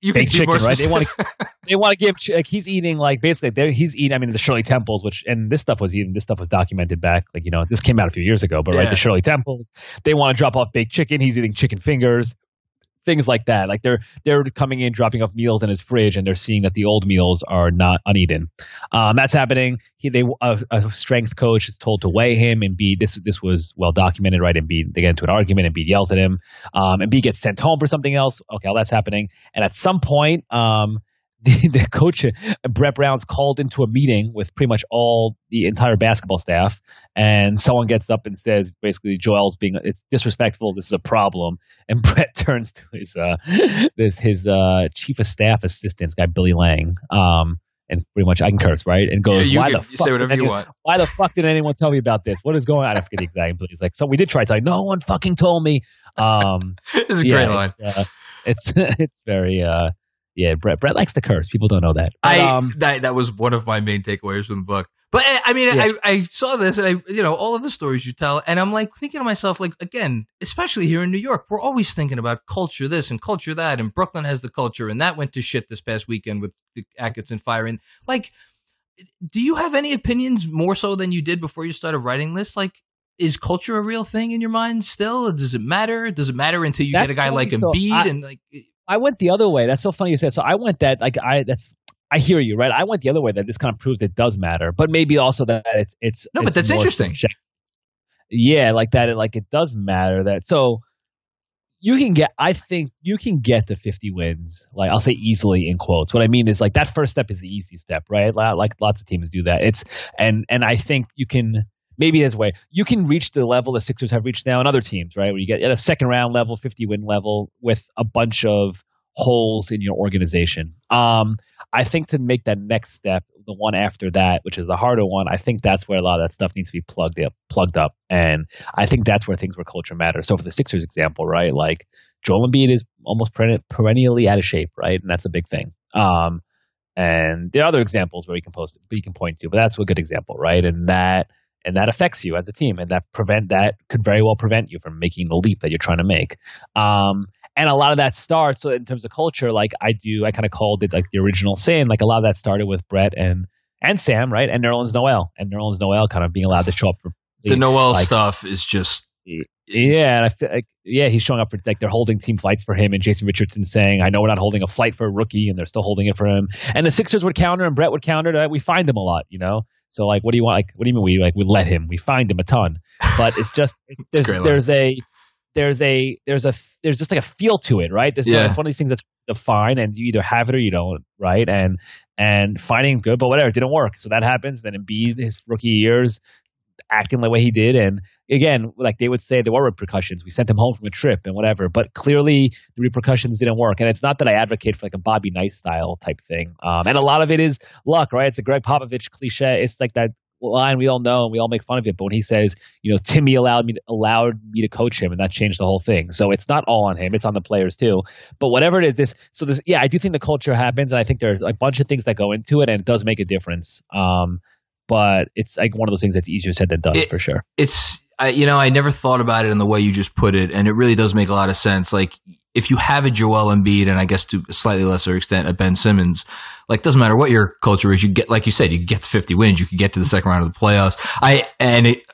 [SPEAKER 1] you
[SPEAKER 2] baked
[SPEAKER 1] can
[SPEAKER 2] chicken, right? They want
[SPEAKER 1] specific.
[SPEAKER 2] they want to give like he's eating like basically he's eating. I mean the Shirley Temples, which and this stuff was even this stuff was documented back like you know this came out a few years ago, but right the Shirley Temples they want to drop off baked chicken. He's eating chicken fingers, things like that. Like they're they're coming in dropping off meals in his fridge and they're seeing that the old meals are not uneaten. Um, that's happening. He they a, a strength coach is told to weigh him Embiid this this was well documented right Embiid they get into an argument Embiid yells at him um, Embiid gets sent home for something else. Okay, all that's happening and at some point um the, the coach Brett Brown's called into a meeting with pretty much all the entire basketball staff, and someone gets up and says, basically, Joel's being it's disrespectful. This is a problem, and Brett turns to his uh, this his uh, chief of staff assistant, guy Billy Lange, um, and pretty much I can curse, right? And goes,
[SPEAKER 1] you
[SPEAKER 2] why
[SPEAKER 1] can-
[SPEAKER 2] the fuck
[SPEAKER 1] say whatever you
[SPEAKER 2] anyone-
[SPEAKER 1] want.
[SPEAKER 2] Why the fuck did anyone tell me about this? What is going on? I forget the exact. But he's like, so we did try to tell you. No one fucking told me. Um,
[SPEAKER 1] It's a
[SPEAKER 2] yeah,
[SPEAKER 1] great line.
[SPEAKER 2] It's, uh, it's it's very uh, yeah. Brett Brett likes to curse. People don't know that. But,
[SPEAKER 1] I
[SPEAKER 2] um,
[SPEAKER 1] that that was one of my main takeaways from the book. But I, I mean,
[SPEAKER 2] Yes.
[SPEAKER 1] I, I saw this and I, you know, all of the stories you tell, and I'm like thinking to myself, like again, especially here in New York, we're always thinking about culture this and culture that, and Brooklyn has the culture, and that went to shit this past weekend with the Atkinson firing. Like, do you have any opinions more so than you did before you started writing this? Like, is culture a real thing in your mind still? Does it matter? Does it matter until you
[SPEAKER 2] That's
[SPEAKER 1] get a guy like
[SPEAKER 2] So
[SPEAKER 1] Embiid
[SPEAKER 2] I-
[SPEAKER 1] and like?
[SPEAKER 2] I went the other way. That's so funny you said. So I went that like I that's I hear you right. I went the other way that this kind of proved it does matter, but maybe also that it's it's
[SPEAKER 1] No, but
[SPEAKER 2] it's
[SPEAKER 1] that's interesting.
[SPEAKER 2] subjective. Yeah, like that. It, like it does matter that so you can get. I think you can get to 50 wins. Like I'll say easily in quotes. What I mean is like that first step is the easy step, right? Like lots of teams do that. It's and and I think you can maybe there's a way you can reach the level the Sixers have reached now in other teams, right? Where you get at a second round level, 50 win level with a bunch of holes in your organization. Um, I think to make that next step, the one after that, which is the harder one, I think that's where a lot of that stuff needs to be plugged up, plugged up, and I think that's where things where culture matters. So for the Sixers example, right, like Joel Embiid is almost perennially out of shape, right, and that's a big thing. Um, and there are other examples where you can post, you can point to, but that's a good example, right? And that and that affects you as a team, and that prevent that could very well prevent you from making the leap that you're trying to make. Um, and a lot of that starts so in terms of culture. Like I do, I kind of called it like the original sin. Like a lot of that started with Brett and and Sam, right? And Nerlens Noel, and Nerlens Noel kind of being allowed to show up for
[SPEAKER 1] The Noel
[SPEAKER 2] like-
[SPEAKER 1] stuff is just
[SPEAKER 2] yeah, and I feel like yeah, he's showing up for like they're holding team flights for him, and Jason Richardson saying, "I know we're not holding a flight for a rookie, and they're still holding it for him." And the Sixers would counter, and Brett would counter that we find him a lot, you know. So like, what do you want? Like, what do you mean we like we let him? We find him a ton, but it's just there's
[SPEAKER 1] great line.
[SPEAKER 2] there's a there's a there's a there's just like a feel to it, right? There's
[SPEAKER 1] Yeah.
[SPEAKER 2] it's one of these things that's defined, and you either have it or you don't, right? And and finding good, but whatever, it didn't work. So that happens. Then Embiid, his rookie years, acting the way he did, and again, like they would say, there were repercussions. We sent him home from a trip and whatever, but clearly the repercussions didn't work. And it's not that I advocate for like a Bobby Knight style type thing. Um, and a lot of it is luck, right? It's a Gregg Popovich cliche. It's like that line we all know and we all make fun of it. But when he says, you know, Timmy allowed me to, allowed me to coach him, and that changed the whole thing. So it's not all on him; it's on the players too. But whatever it is, this so this yeah, I do think the culture happens, and I think there's a bunch of things that go into it, and it does make a difference. Um, but it's like one of those things that's easier said than done
[SPEAKER 1] It-
[SPEAKER 2] for sure.
[SPEAKER 1] it's I, you know I never thought about it in the way you just put it, and it really does make a lot of sense. Like if you have a Joel Embiid, and I guess to a slightly lesser extent a Ben Simmons, like doesn't matter what your culture is, you get like you said, you get to fifty wins, you could get to the second round of the playoffs. I and it,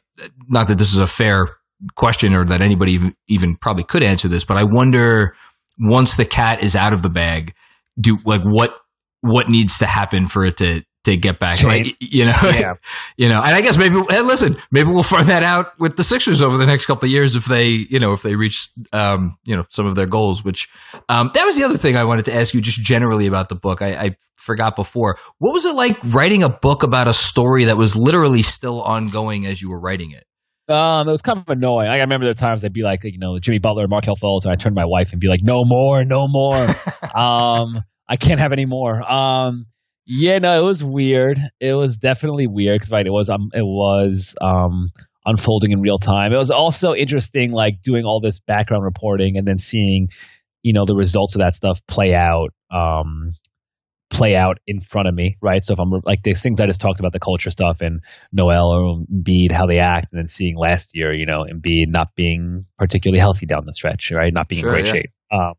[SPEAKER 1] not that this is a fair question or that anybody even, even probably could answer this, but I wonder once the cat is out of the bag, do like what what needs to happen for it to to get back? Like you know,
[SPEAKER 2] Yeah.
[SPEAKER 1] you know, and I guess maybe, hey, listen, maybe we'll find that out with the Sixers over the next couple of years if they, you know, if they reach, um, you know, some of their goals. Which, um, that was the other thing I wanted to ask you, just generally about the book. I, I forgot before. What was it like writing a book about a story that was literally still ongoing as you were writing it?
[SPEAKER 2] Um, it was kind of annoying. I remember the times I'd be like, you know, Jimmy Butler, Markelle Fultz, and I turned to my wife and be like, no more, no more. um, I can't have any more. Um, yeah, no, it was weird. It was definitely weird because right, it was um, it was um unfolding in real time. It was also interesting, like doing all this background reporting and then seeing, you know, the results of that stuff play out. Um, play out in front of me, right? So if I'm like these things I just talked about the culture stuff and Noel or Embiid, how they act, and then seeing last year, you know, Embiid not being particularly healthy down the stretch, right? Not being
[SPEAKER 1] Sure,
[SPEAKER 2] in great
[SPEAKER 1] yeah.
[SPEAKER 2] shape. Um,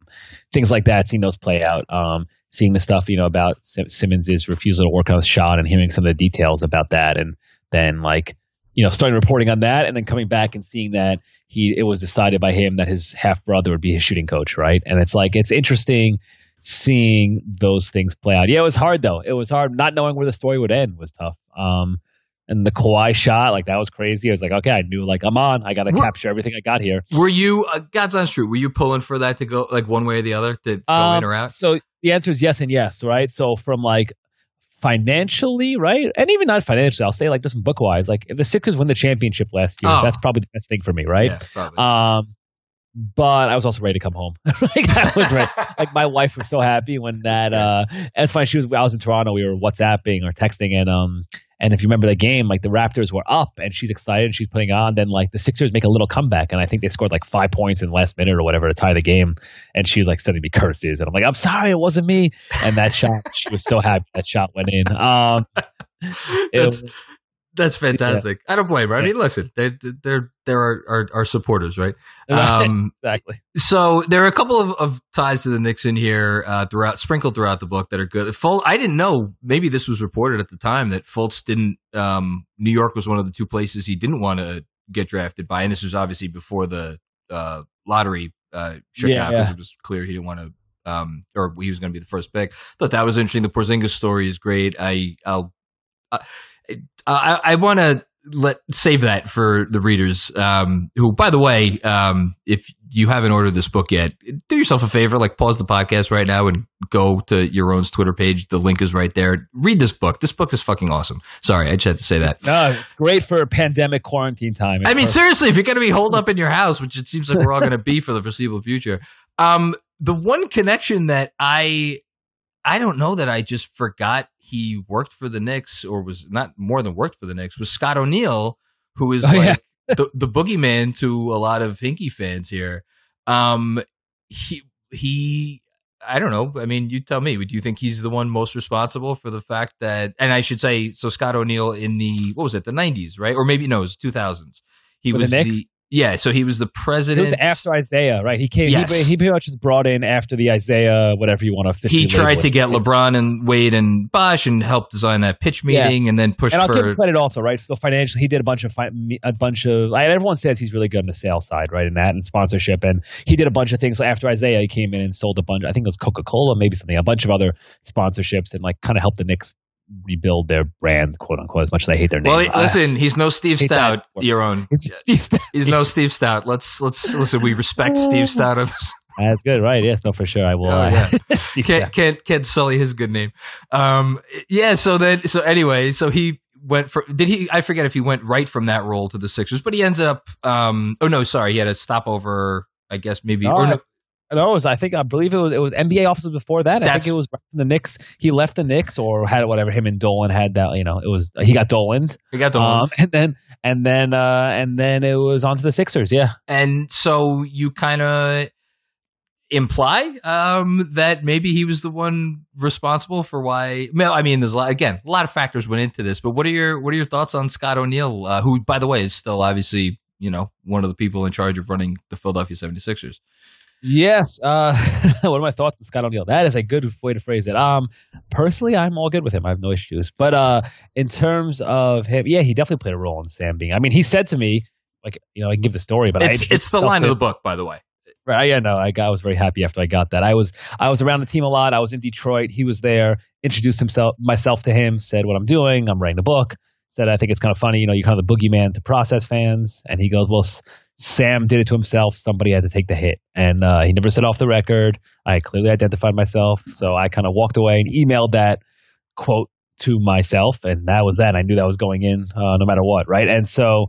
[SPEAKER 2] things like that, seeing those play out. Um, seeing the stuff, you know, about Sim- Simmons' refusal to work on shot and hearing some of the details about that. And then like, you know, starting reporting on that and then coming back and seeing that he, it was decided by him that his half brother would be his shooting coach, right? And it's like, it's interesting seeing those things play out. Yeah, it was hard though. It was hard. Not knowing where the story would end was tough. Um, and the Kawhi shot, like that was crazy. I was like, okay, I knew like I'm on. I got to capture everything I got here.
[SPEAKER 1] Were you uh, God's honest truth? Were you pulling for that to go like one way or the other to go
[SPEAKER 2] Um,
[SPEAKER 1] in or out?
[SPEAKER 2] So the answer is yes and yes, right? So from like financially, right, and even not financially, I'll say like just book wise, like if the Sixers win the championship last year,
[SPEAKER 1] Oh.
[SPEAKER 2] that's probably the best thing for me, right?
[SPEAKER 1] Yeah.
[SPEAKER 2] Um, but I was also ready to come home. like I was ready. like my wife was so happy when that. Uh, and it's funny. She was. I was in Toronto. We were WhatsApping or texting, and um, and if you remember the game, like the Raptors were up, and she's excited, and she's putting on. Then like the Sixers make a little comeback, and I think they scored like five points in the last minute or whatever to tie the game. And she was like sending me curses, and I'm like, I'm sorry, it wasn't me. And that shot, she was so happy that shot went in. Um, it
[SPEAKER 1] That's
[SPEAKER 2] was-
[SPEAKER 1] that's fantastic. I don't blame her. I mean, listen, they're they're they're our, our, our supporters, right? Um,
[SPEAKER 2] exactly.
[SPEAKER 1] so there are a couple of, of ties to the Knicks in here uh, throughout, sprinkled throughout the book that are good. Fol- I didn't know. Maybe this was reported at the time that Fultz didn't. Um, New York was one of the two places he didn't want to get drafted by, and this was obviously before the uh, lottery uh, shook
[SPEAKER 2] Yeah,
[SPEAKER 1] out because
[SPEAKER 2] yeah.
[SPEAKER 1] it was clear he didn't want to. Um, or he was going to be the first pick. Thought that was interesting. The Porzingis story is great. I, I'll, I, I, I want to let save that for the readers. Um, who, by the way, um, if you haven't ordered this book yet, do yourself a favor, like pause the podcast right now and go to your own Twitter page. The link is right there. Read this book. This book is fucking awesome. Sorry, I just had to say that.
[SPEAKER 2] No, it's great for pandemic quarantine time. It's
[SPEAKER 1] I mean,
[SPEAKER 2] perfect.
[SPEAKER 1] seriously, if you're going to be holed up in your house, which it seems like we're all going to be for the foreseeable future, um, the one connection that I, I don't know that I just forgot he worked for the Knicks or was not more than worked for the Knicks was Scott O'Neill, who is
[SPEAKER 2] Oh,
[SPEAKER 1] like
[SPEAKER 2] yeah.
[SPEAKER 1] the, the boogeyman to a lot of Hinkie fans here. Um, he, he, I don't know. I mean, you tell me. Do you think he's the one most responsible for the fact that? And I should say, so Scott O'Neill in the what was it, the '90s, right? Or maybe no, it was 2000s. He
[SPEAKER 2] For the
[SPEAKER 1] was
[SPEAKER 2] Knicks?
[SPEAKER 1] Yeah. So he was the president.
[SPEAKER 2] It was after Isiah, right? He came.
[SPEAKER 1] Yes.
[SPEAKER 2] He, he pretty much was brought in after the Isiah, whatever you want to officially.
[SPEAKER 1] he tried to get LeBron and Wade and Bosh and help design that pitch
[SPEAKER 2] Yeah.
[SPEAKER 1] meeting, and then push
[SPEAKER 2] And I'll give
[SPEAKER 1] for
[SPEAKER 2] him credit also, right? So financially, he did a bunch of fi- a bunch of. Everyone says he's really good on the sales side, right? In that and sponsorship, and he did a bunch of things. So after Isiah, he came in and sold a bunch. I think it was Coca Cola, maybe something, a bunch of other sponsorships, and like kind of helped the Knicks rebuild their brand, quote unquote. As much as I hate their name.
[SPEAKER 1] Well, listen, he's no Steve. Stoute. Your own.
[SPEAKER 2] Steve Stoute.
[SPEAKER 1] He's no Steve Stoute. Let's let's listen. We respect Steve Stoute.
[SPEAKER 2] That's good, right? Yes, no, for sure. I will.
[SPEAKER 1] Oh,
[SPEAKER 2] uh,
[SPEAKER 1] yeah. Can't can't can't sully his good name. Um, yeah. So then, so anyway, so he went for. Did he? I forget if he went right from that role to the Sixers, but he ends up. Um, oh no, sorry, he had a stopover. I guess maybe.
[SPEAKER 2] No,
[SPEAKER 1] or
[SPEAKER 2] I-
[SPEAKER 1] no,
[SPEAKER 2] No, it was, I think I believe it was it was NBA offices before that. I
[SPEAKER 1] That's-
[SPEAKER 2] think it was the Knicks. He left the Knicks or had whatever. Him and Dolan had that. You know, it was he got Dolan,
[SPEAKER 1] he got the
[SPEAKER 2] um, and then and then uh, and then it was on to the Sixers. Yeah,
[SPEAKER 1] and so you kind of imply um, that maybe he was the one responsible for why. I mean, there's a lot, again a lot of factors went into this, but what are your what are your thoughts on Scott O'Neill, uh, who, by the way, is still obviously you know one of the people in charge of running the Philadelphia 76ers?
[SPEAKER 2] Yes. Uh, what are my thoughts on Scott O'Neill? That is a good way to phrase it. Um, personally, I'm all good with him. I have no issues. But uh, in terms of him, yeah, he definitely played a role in Sam being. I mean, he said to me. Like you know, I can give the story, but I
[SPEAKER 1] It's
[SPEAKER 2] introduced
[SPEAKER 1] it's the line of the book, by the way.
[SPEAKER 2] Right. Yeah. No. I, got, I was very happy after I got that. I was I was around the team a lot. I was in Detroit. He was there. Introduced himself myself to him. Said what I'm doing. I'm writing the book. Said I think it's kind of funny. You know, you're kind of the boogeyman to process fans. And he goes, well, Sam did it to himself. Somebody had to take the hit, and uh, he never said off the record. I clearly identified myself, so I kind of walked away and emailed that quote to myself, and that was that. I knew that was going in, uh, no matter what, right? And so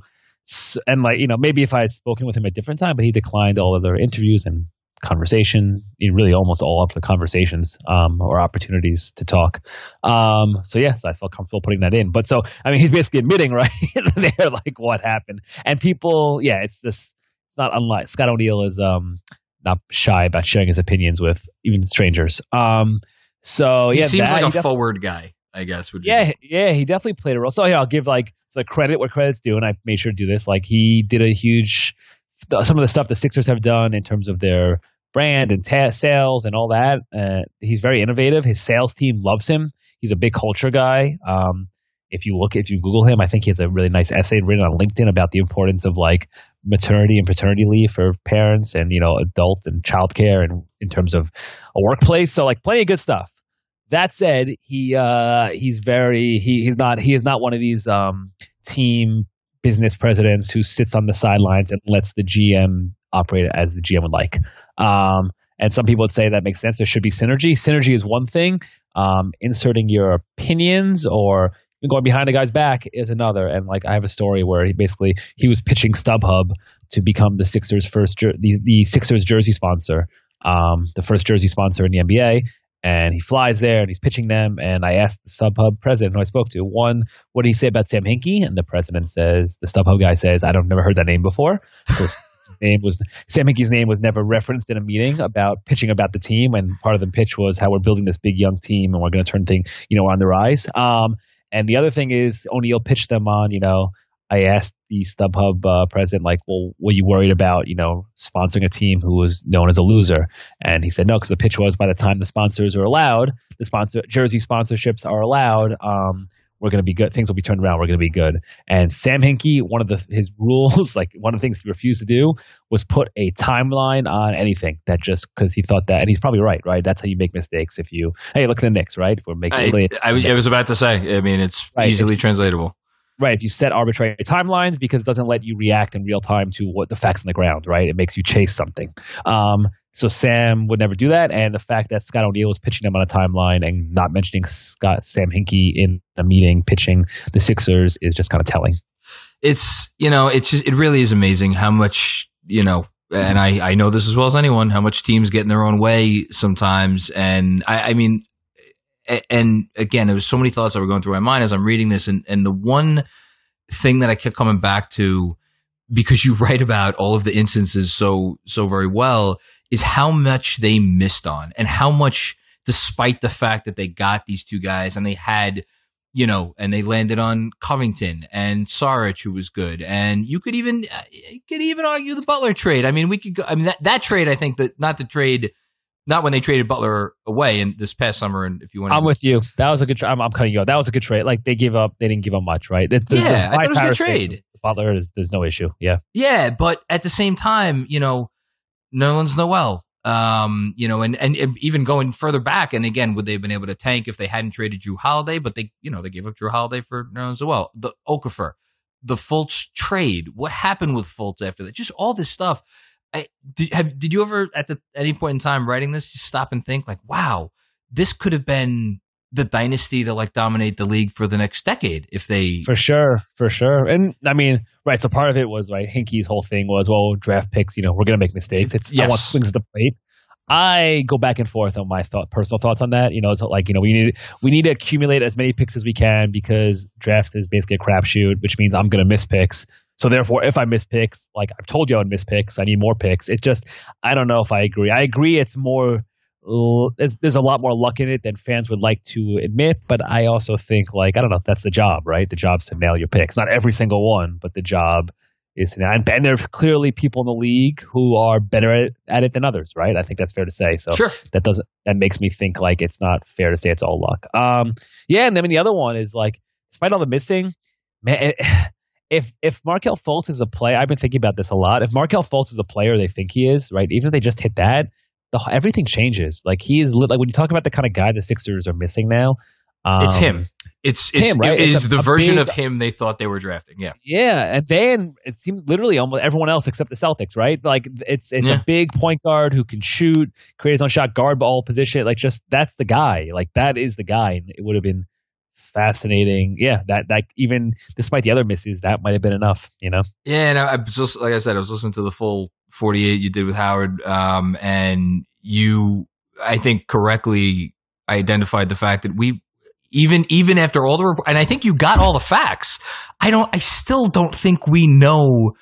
[SPEAKER 2] and like you know maybe if I had spoken with him a different time, but he declined all other interviews and conversation, really almost all of the conversations um, or opportunities to talk. Um, so yes, I felt comfortable putting that in. But so I mean, he's basically admitting right there like what happened, and people, yeah, it's this. It's not unlike Scott O'Neill is um not shy about sharing his opinions with even strangers. Um, so
[SPEAKER 1] he
[SPEAKER 2] yeah,
[SPEAKER 1] seems
[SPEAKER 2] that-
[SPEAKER 1] like a forward guy. I guess would be
[SPEAKER 2] yeah, yeah, he definitely played a role. So yeah, I'll give like the credit where credit's due, and I made sure to do this. Like he did a huge some of the stuff the Sixers have done in terms of their brand and sales and all that. Uh, he's very innovative. His sales team loves him. He's a big culture guy. Um, if you look, if you Google him, I think he has a really nice essay written on LinkedIn about the importance of like maternity and paternity leave for parents and you know adult and childcare and in terms of a workplace. So like plenty of good stuff. that said, he uh, he's very he, he's not he is not one of these um, team business presidents who sits on the sidelines and lets the GM operate as the GM would like. Um, and some people would say that makes sense. There should be synergy. Synergy is one thing. Um, inserting your opinions or going behind a guy's back is another. And like I have a story where he basically he was pitching StubHub to become the Sixers first jer- the, the Sixers jersey sponsor, um, the first jersey sponsor in the NBA. And he flies there and he's pitching them. And I asked the StubHub president who I spoke to, one, what did he say about Sam Hinkie? And the president says, the StubHub guy says, I don't never heard that name before. So his name was Sam Hinkie's name was never referenced in a meeting about pitching about the team. And part of the pitch was how we're building this big young team and we're going to turn thing, you know, on the rise. Um, and the other thing is O'Neill pitched them on, you know, I asked the StubHub uh, president, like, well, were you worried about, you know, sponsoring a team who was known as a loser? And he said no, because the pitch was by the time the sponsors are allowed, the sponsor jersey sponsorships are allowed. Um, we're going to be good. Things will be turned around. We're going to be good. And Sam Hinkie, one of the his rules, like one of the things he refused to do, was put a timeline on anything. That just because he thought that, and he's probably right. Right, that's how you make mistakes. If you hey, look at the Knicks, right? If we're making,
[SPEAKER 1] I, I, I was about to say. I mean, it's
[SPEAKER 2] Right.
[SPEAKER 1] easily translatable.
[SPEAKER 2] Right. If you set arbitrary timelines, because it doesn't let you react in real time to what the facts on the ground. Right, it makes you chase something. Um, so Sam would never do that, and the fact that Scott O'Neill was pitching them on a timeline and not mentioning Scott Sam Hinkie in a meeting pitching the Sixers is just kind of telling.
[SPEAKER 1] it's you know it's just it really is amazing how much you know and i i know this as well as anyone how much teams get in their own way sometimes and i i mean and again there was so many thoughts that were going through my mind as i'm reading this and and the one thing that i kept coming back to because you write about all of the instances so so very well is how much they missed on and how much despite the fact that they got these two guys and they had you know, and they landed on Covington and Saric, who was good. And you could even, uh, you could even argue the Butler trade. I mean, we could go, I mean, that, that trade, I think that not the trade, not when they traded Butler away in this past summer. And if you want to,
[SPEAKER 2] I'm with you. That was a good. Tra- I'm, I'm cutting you off. That was a good trade. Like they gave up. They didn't give up much, right? The, the,
[SPEAKER 1] Yeah, I thought it was a good trade.
[SPEAKER 2] Butler is there's no issue. Yeah,
[SPEAKER 1] yeah, but at the same time, you know, Nerlens Noel, um, you know, and, and even going further back, and again, would they have been able to tank if they hadn't traded Jrue Holiday? But they, you know, they gave up Jrue Holiday for Nerlens Noel. The Okafor, the Fultz trade. What happened with Fultz after that? Just all this stuff. I, did, have, did you ever, at the, any point in time writing this, just stop and think like, wow, this could have been the dynasty to like dominate the league for the next decade if they
[SPEAKER 2] for sure, for sure. And I mean, right. So part of it was right. Hinkie's whole thing was, well, draft picks. You know, we're gonna make mistakes. It's I want swings at the plate. I go back and forth on my thought, personal thoughts on that. You know, it's like you know we need we need to accumulate as many picks as we can because draft is basically a crapshoot, which means I'm going to miss picks. So therefore, if I miss picks, like I've told you I would miss picks, I need more picks. It just I don't know if I agree. I agree it's more there's there's a lot more luck in it than fans would like to admit, but I also think like I don't know that's the job, right? The job's to nail your picks, not every single one, but the job is to nail. And, and there's clearly people in the league who are better at, at it than others, right? I think that's fair to say. So
[SPEAKER 1] sure
[SPEAKER 2] that doesn't that makes me think like it's not fair to say it's all luck. Um, yeah, and then the other one is like, despite all the missing, man, it, if if Markelle Fultz is a player, I've been thinking about this a lot. If Markelle Fultz is a player they think he is, right? Even if they just hit that, the, everything changes. Like he is like when you talk about the kind of guy the Sixers are missing now. Um,
[SPEAKER 1] it's him it's,
[SPEAKER 2] it's
[SPEAKER 1] it's
[SPEAKER 2] him, right?
[SPEAKER 1] it
[SPEAKER 2] It's
[SPEAKER 1] is
[SPEAKER 2] a-
[SPEAKER 1] the
[SPEAKER 2] a
[SPEAKER 1] version
[SPEAKER 2] big-
[SPEAKER 1] of him they thought they were drafting yeah
[SPEAKER 2] Yeah, and then it seems literally almost everyone else except the Celtics, right? Like it's it's
[SPEAKER 1] Yeah.
[SPEAKER 2] a big point guard who can shoot, create his own shot, guard ball position. Like just that's the guy. Like that is the guy. And it would have been fascinating. Yeah, that that even despite the other misses, that might have been enough. You know?
[SPEAKER 1] Yeah, and I, was just, like I said, I was listening to the full 48 you did with Howard, um, and you, I think, correctly identified the fact that we, even even after all the, and I think you got all the facts. I don't, I still don't think we know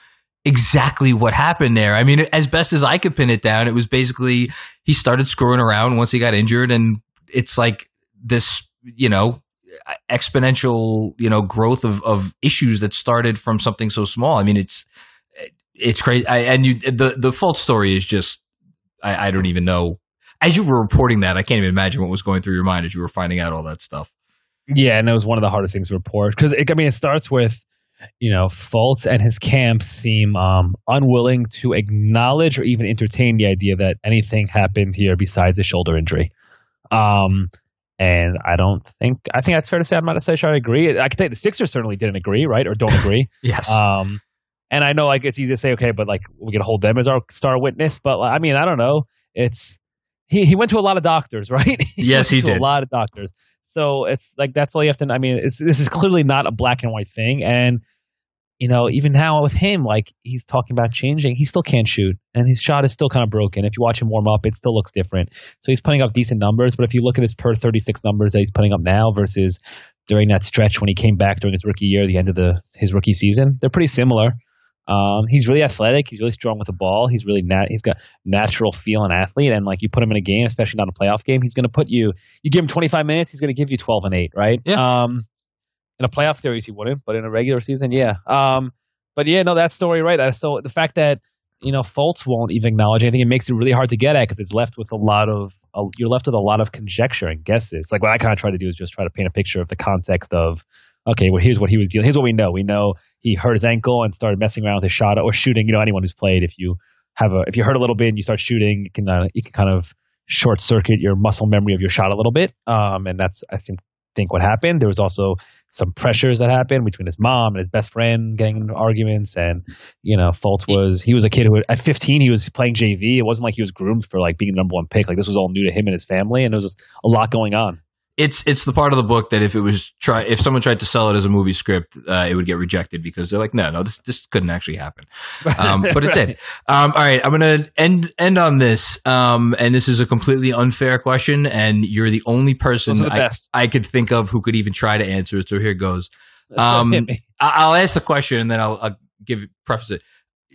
[SPEAKER 1] exactly what happened there. I mean, as best as I could pin it down, it was basically he started screwing around once he got injured, and it's like this, you know, exponential, you know, growth of, of issues that started from something so small. I mean, it's it's crazy. I, and you, the the full story is just, I, I don't even know. As you were reporting that, I can't even imagine what was going through your mind as you were finding out all that stuff.
[SPEAKER 2] Yeah, and it was one of the hardest things to report because I mean it starts with you know Fultz and his camp seem um, unwilling to acknowledge or even entertain the idea that anything happened here besides a shoulder injury. Um, And I don't think I think that's fair to say. I'm not necessarily sure I agree. I can tell you the Sixers certainly didn't agree, right, or don't agree.
[SPEAKER 1] Yes.
[SPEAKER 2] Um, and I know like it's easy to say, okay, but like we're gonna hold them as our star witness. But like, I mean, I don't know. It's he he went to a lot of doctors, right?
[SPEAKER 1] Yes, he did.
[SPEAKER 2] A lot of doctors. So it's like that's all you have to. I mean, it's, this is clearly not a black and white thing. And you know, even now with him, like he's talking about changing, he still can't shoot, and his shot is still kind of broken. If you watch him warm up, it still looks different. So he's putting up decent numbers, but if you look at his per 36 numbers that he's putting up now versus during that stretch when he came back during his rookie year, the end of the his rookie season, they're pretty similar. Um, he's really athletic. He's really strong with the ball. He's really nat- he's got natural feel and athlete. And like you put him in a game, especially not a playoff game, he's going to put you. You give him 25 minutes, he's going to give you 12 and eight, right?
[SPEAKER 1] Yeah.
[SPEAKER 2] Um, in a playoff series, he wouldn't, but in a regular season, yeah. Um, but yeah, no, that story, right? So the fact that you know Fultz won't even acknowledge anything, it makes it really hard to get at because it's left with a lot of uh, you're left with a lot of conjecture and guesses. Like what I kind of try to do is just try to paint a picture of the context of okay, well here's what he was dealing. Here's what we know. We know he hurt his ankle and started messing around with his shot or shooting. You know, anyone who's played, if you have a if you hurt a little bit and you start shooting, you can uh, you can kind of short circuit your muscle memory of your shot a little bit. Um, and that's I think think what happened. There was also some pressures that happened between his mom and his best friend getting into arguments, and you know, Fultz was he was a kid who at 15 he was playing JV. It wasn't like he was groomed for like being the number one pick. Like this was all new to him and his family, and there was just a lot going on.
[SPEAKER 1] It's it's the part of the book that if it was try if someone tried to sell it as a movie script, uh, it would get rejected because they're like, no, no, this this couldn't actually happen. Um, but it did. Um, all right, I'm gonna end end on this. Um, and this is a completely unfair question, and you're the only person
[SPEAKER 2] the
[SPEAKER 1] I. I could think of who could even try to answer it. So here goes. Um, I- I'll ask the question and then I'll, I'll give preface it.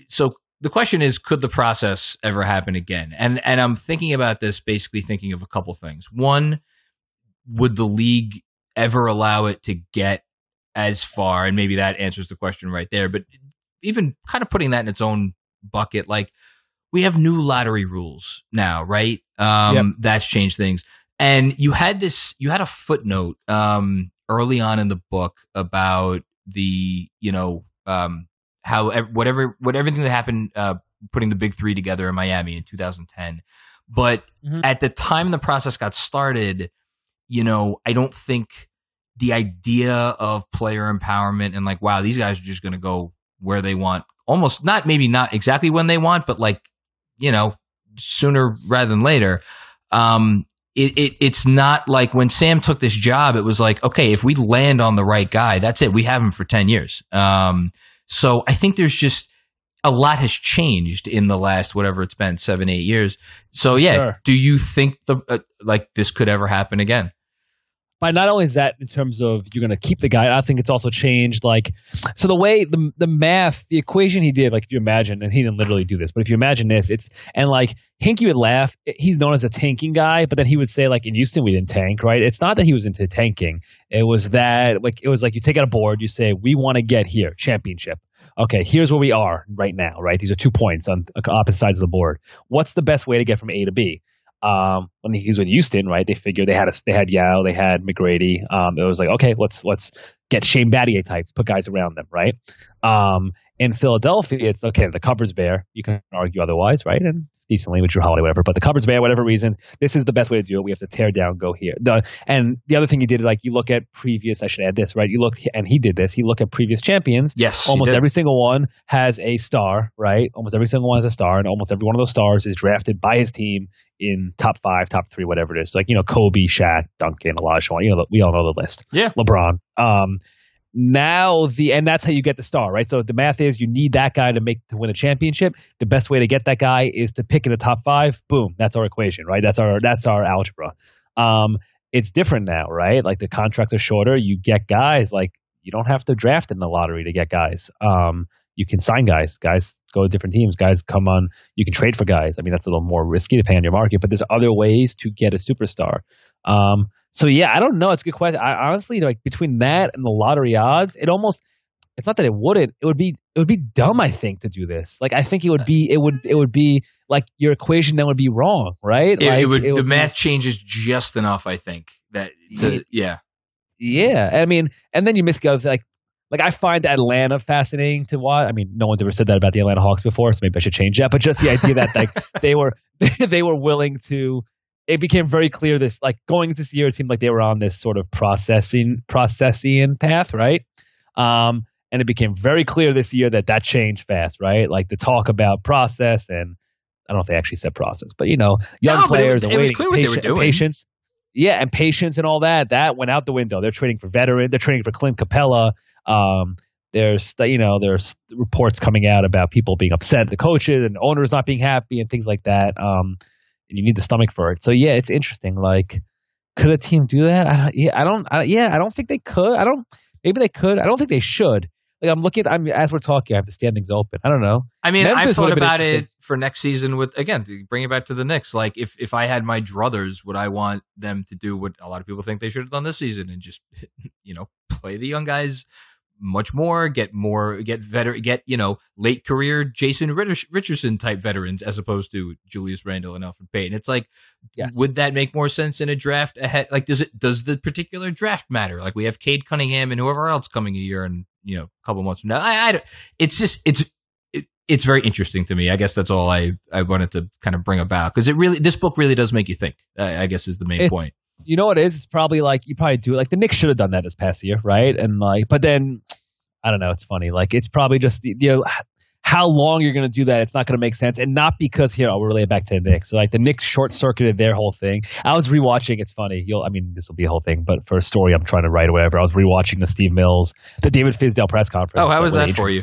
[SPEAKER 1] So the question is, could the process ever happen again? And and I'm thinking about this, basically thinking of a couple things. One, would the league ever allow it to get as far? And maybe that answers the question right there. But even kind of putting that in its own bucket, like we have new lottery rules now, right? Um,
[SPEAKER 2] Yep.
[SPEAKER 1] That's changed things. And you had this, you had a footnote um, early on in the book about the, you know, um, how whatever, what everything that happened, uh, putting the big three together in Miami in 2010. But
[SPEAKER 2] Mhm.
[SPEAKER 1] at the time the process got started, you know, I don't think the idea of player empowerment and like, wow, these guys are just going to go where they want, almost not maybe not exactly when they want, but like, you know, sooner rather than later. Um, it, it it's not like when Sam took this job, it was like, okay, if we land on the right guy, that's it. We have him for 10 years. Um, so I think there's just a lot has changed in the last, whatever it's been, seven, eight years. So yeah,
[SPEAKER 2] Sure.
[SPEAKER 1] do you think the, uh, like this could ever happen again?
[SPEAKER 2] But not only is that in terms of you're going to keep the guy, I think it's also changed. Like, so the way the the math, the equation he did, like if you imagine, and he didn't literally do this, but if you imagine this, it's and like Hinkie would laugh. He's known as a tanking guy, but then he would say like in Houston we didn't tank, right? It's not that he was into tanking. It was that like it was like you take out a board, you say we want to get here, championship. Okay, here's where we are right now, right? These are two points on opposite sides of the board. What's the best way to get from A to B? Um, when he was with Houston, right? They figured they had a, they had Yao, they had McGrady. Um, it was like, okay, let's let's get Shane Battier types, put guys around them, right? Um, in Philadelphia, it's okay. The cupboard's bare. You can argue otherwise, right? And decently with Jrue Holiday, whatever. But the cupboard's bare, whatever reason. This is the best way to do it. We have to tear down, go here. The, and the other thing he did, like you look at previous. I should add this, right? You look, and he did this. He looked at previous champions
[SPEAKER 1] Yes,
[SPEAKER 2] almost every single one has a star, right? Almost every single one has a star, and almost every one of those stars is drafted by his team in top five, top three, whatever it is. Like you know, Kobe, Shaq, Duncan, Olajuwon. You know, we all know the list.
[SPEAKER 1] Yeah.
[SPEAKER 2] LeBron. Um, now the and that's how you get the star, right? So the math is you need that guy to make to win a championship. The best way to get that guy is to pick in the top five. Boom, that's our equation, right? That's our that's our algebra. Um, it's different now, right? Like the contracts are shorter. You get guys like you don't have to draft in the lottery to get guys. Um, you can sign guys. Guys go to different teams. Guys come on. You can trade for guys. I mean, that's a little more risky depending on your market, but there's other ways to get a superstar. Um, so yeah, I don't know. It's a good question. I honestly like between that and the lottery odds, it almost it's not that it wouldn't. It would be it would be dumb, I think, to do this. Like I think it would be it would it would be like your equation then would be wrong, right?
[SPEAKER 1] It,
[SPEAKER 2] like,
[SPEAKER 1] it would, the
[SPEAKER 2] be-
[SPEAKER 1] math changes just enough, I think. That to,
[SPEAKER 2] Ye-
[SPEAKER 1] yeah,
[SPEAKER 2] Yeah, I mean, and then you miss guys like like I find Atlanta fascinating to watch. I mean, no one's ever said that about the Atlanta Hawks before, so maybe I should change that. But just the idea that like they were they were willing to it became very clear this like going into this year, it seemed like they were on this sort of processing processing path, right? Um, and it became very clear this year that that changed fast, right? Like the talk about process and I don't know if they actually said process, but you know, young
[SPEAKER 1] No, but it
[SPEAKER 2] players
[SPEAKER 1] was-
[SPEAKER 2] and
[SPEAKER 1] it
[SPEAKER 2] waiting,
[SPEAKER 1] clear what they were
[SPEAKER 2] patient- and patience. Yeah, and patience and all that. That went out the window. They're trading for veteran. They're trading for Clint Capela. Um, there's you know there's reports coming out about people being upset the coaches and owners not being happy and things like that. Um, you need the stomach for it. So yeah, it's interesting. Like, could a team do that? I don't, yeah, I don't. I, yeah, I don't think they could. I don't. Maybe they could. I don't think they should. Like I'm looking. I'm as we're talking. I have the standings open. I don't know.
[SPEAKER 1] I mean, I thought about it for next season with again, bring it back to the Knicks. Like if if I had my druthers, would I want them to do what a lot of people think they should have done this season and just you know play the young guys much more, get more, get veteran, get you know late career Jason Richardson type veterans as opposed to Julius Randle and Elfrid Payton. It's like,
[SPEAKER 2] Yes.
[SPEAKER 1] would that make more sense in a draft ahead? Like, does it does the particular draft matter? Like we have Cade Cunningham and whoever else coming a year and you know a couple months from now. I, I it's just it's it, it's very interesting to me. I guess that's all I, I wanted to kind of bring about because it really this book really does make you think. I, I guess is the main
[SPEAKER 2] It's-
[SPEAKER 1] point.
[SPEAKER 2] You know what it is? It's probably like you probably do like the Knicks should have done that this past year, right? And like, but then I don't know. It's funny. Like it's probably just the- you know how long you're going to do that. It's not going to make sense, and not because here I'll relay it back to the Knicks. So like the Knicks short circuited their whole thing. I was rewatching. It's funny. You'll. I mean, this will be a whole thing, but for a story I'm trying to write or whatever, I was rewatching the Steve Mills, the David Fizdale press conference.
[SPEAKER 1] Oh, how was that for you?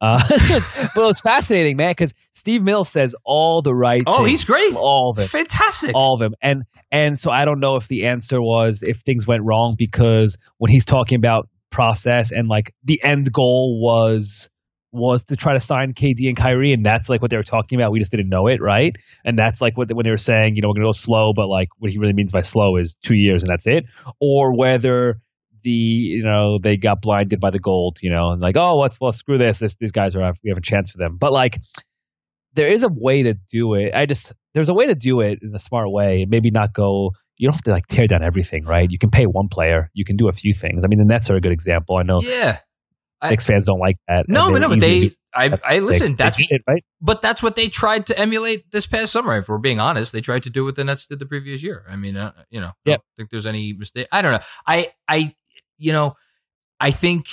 [SPEAKER 2] Uh, well, it's fascinating, man, because Steve Mills says all the right.
[SPEAKER 1] Oh, he's great.
[SPEAKER 2] All of it
[SPEAKER 1] Fantastic.
[SPEAKER 2] all of them and and so i don't know if the answer was if things went wrong because when he's talking about process and like the end goal was was to try to sign KD and Kyrie and that's like what they were talking about we just didn't know it right and that's like what when they were saying you know we're going to go slow but like what he really means by slow is 2 years and that's it or whether the you know they got blinded by the gold you know and like oh let's well screw this this these guys are we have a chance for them but like there is a way to do it. I just there's a way to do it in a smart way. Maybe not go. You don't have to like tear down everything, right? You can pay one player. You can do a few things. I mean, the Nets are a good example. I know
[SPEAKER 1] yeah. I-
[SPEAKER 2] Knicks fans don't like that.
[SPEAKER 1] No, but no, but they. I. I listen. That's
[SPEAKER 2] it, right.
[SPEAKER 1] but that's what they tried to emulate this past summer. If we're being honest, they tried to do what the Nets did the previous year. I mean, uh, you know, I
[SPEAKER 2] Yep.
[SPEAKER 1] don't think there's any mistake. I don't know. I, I, you know, I think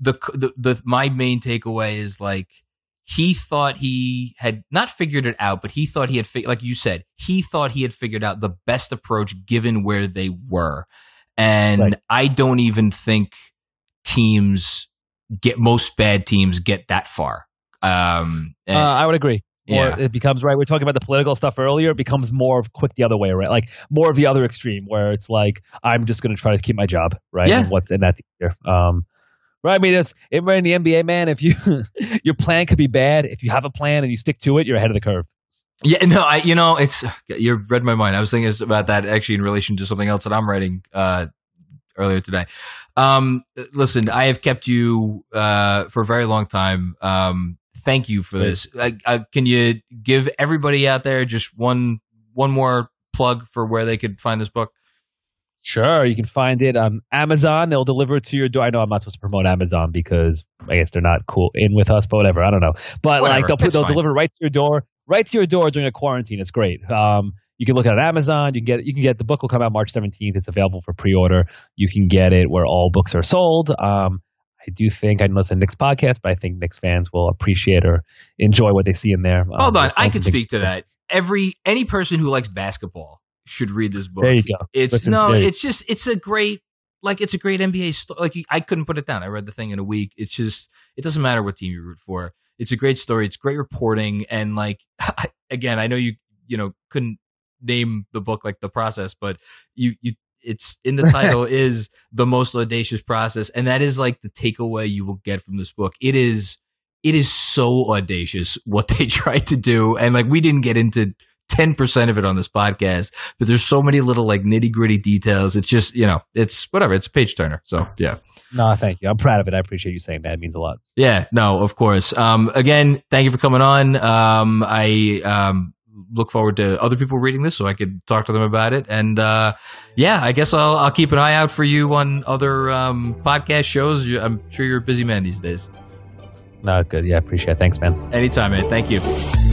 [SPEAKER 1] the the, the my main takeaway is like he thought he had not figured it out, but he thought he had, fig- like you said, he thought he had figured out the best approach given where they were, and
[SPEAKER 2] Right.
[SPEAKER 1] I don't even think teams get most bad teams get that far. Um, and-
[SPEAKER 2] Uh, I would agree. Or
[SPEAKER 1] Yeah.
[SPEAKER 2] it becomes right. We are talking about the political stuff earlier. It becomes more of quick the other way, right? Like more of the other extreme, where it's like I'm just going to try to keep my job, right?
[SPEAKER 1] Yeah.
[SPEAKER 2] And what's and that's easier. Um, right. I mean, it's in in the NBA, man. If you your plan could be bad, if you have a plan and you stick to it, you're ahead of the curve.
[SPEAKER 1] Yeah, no, I you know it's you read my mind. I was thinking about that actually in relation to something else that I'm writing uh, earlier today. Um, listen, I have kept you uh, for a very long time. Um, thank you for this. Uh, uh, can you give everybody out there just one one more plug for where they could find this book?
[SPEAKER 2] Sure, you can find it on Amazon. They'll deliver it to your door. I know I'm not supposed to promote Amazon because I guess they're not cool in with us, but whatever. I don't know. But
[SPEAKER 1] Whatever,
[SPEAKER 2] like they'll put, they'll
[SPEAKER 1] fine.
[SPEAKER 2] deliver right to your door, right to your door during a quarantine. It's great. Um, you can look at it on Amazon. You can get you can get the book will come out March 17th. It's available for pre-order. You can get it where all books are sold. Um, I do think I it's a Knicks podcast, but I think Knicks fans will appreciate or enjoy what they see in there. Um,
[SPEAKER 1] Hold on, I could speak to that. Every any person who likes basketball should read this book.
[SPEAKER 2] There you go.
[SPEAKER 1] It's
[SPEAKER 2] Listen,
[SPEAKER 1] no, it's just it's a great like it's a great NBA story. Like I couldn't put it down. I read the thing in a week. It's just it doesn't matter what team you root for. It's a great story. It's great reporting and like again, I know you you know couldn't name the book like the process, but you you it's in the title is the most audacious process and that is like the takeaway you will get from this book. It is it is so audacious what they tried to do and like we didn't get into 10% of it on this podcast, but there's so many little like nitty gritty details. It's just, you know, it's whatever. It's a page turner. So yeah.
[SPEAKER 2] No, thank you. I'm proud of it. I appreciate you saying that. It means a lot.
[SPEAKER 1] Yeah. No, of course. Um, again, thank you for coming on. Um, I, um, look forward to other people reading this so I could talk to them about it. And, uh, yeah, I guess I'll, I'll keep an eye out for you on other, um, podcast shows. I'm sure you're a busy man these days.
[SPEAKER 2] No, good. Yeah, appreciate it. Thanks, man.
[SPEAKER 1] Anytime, man. Thank you.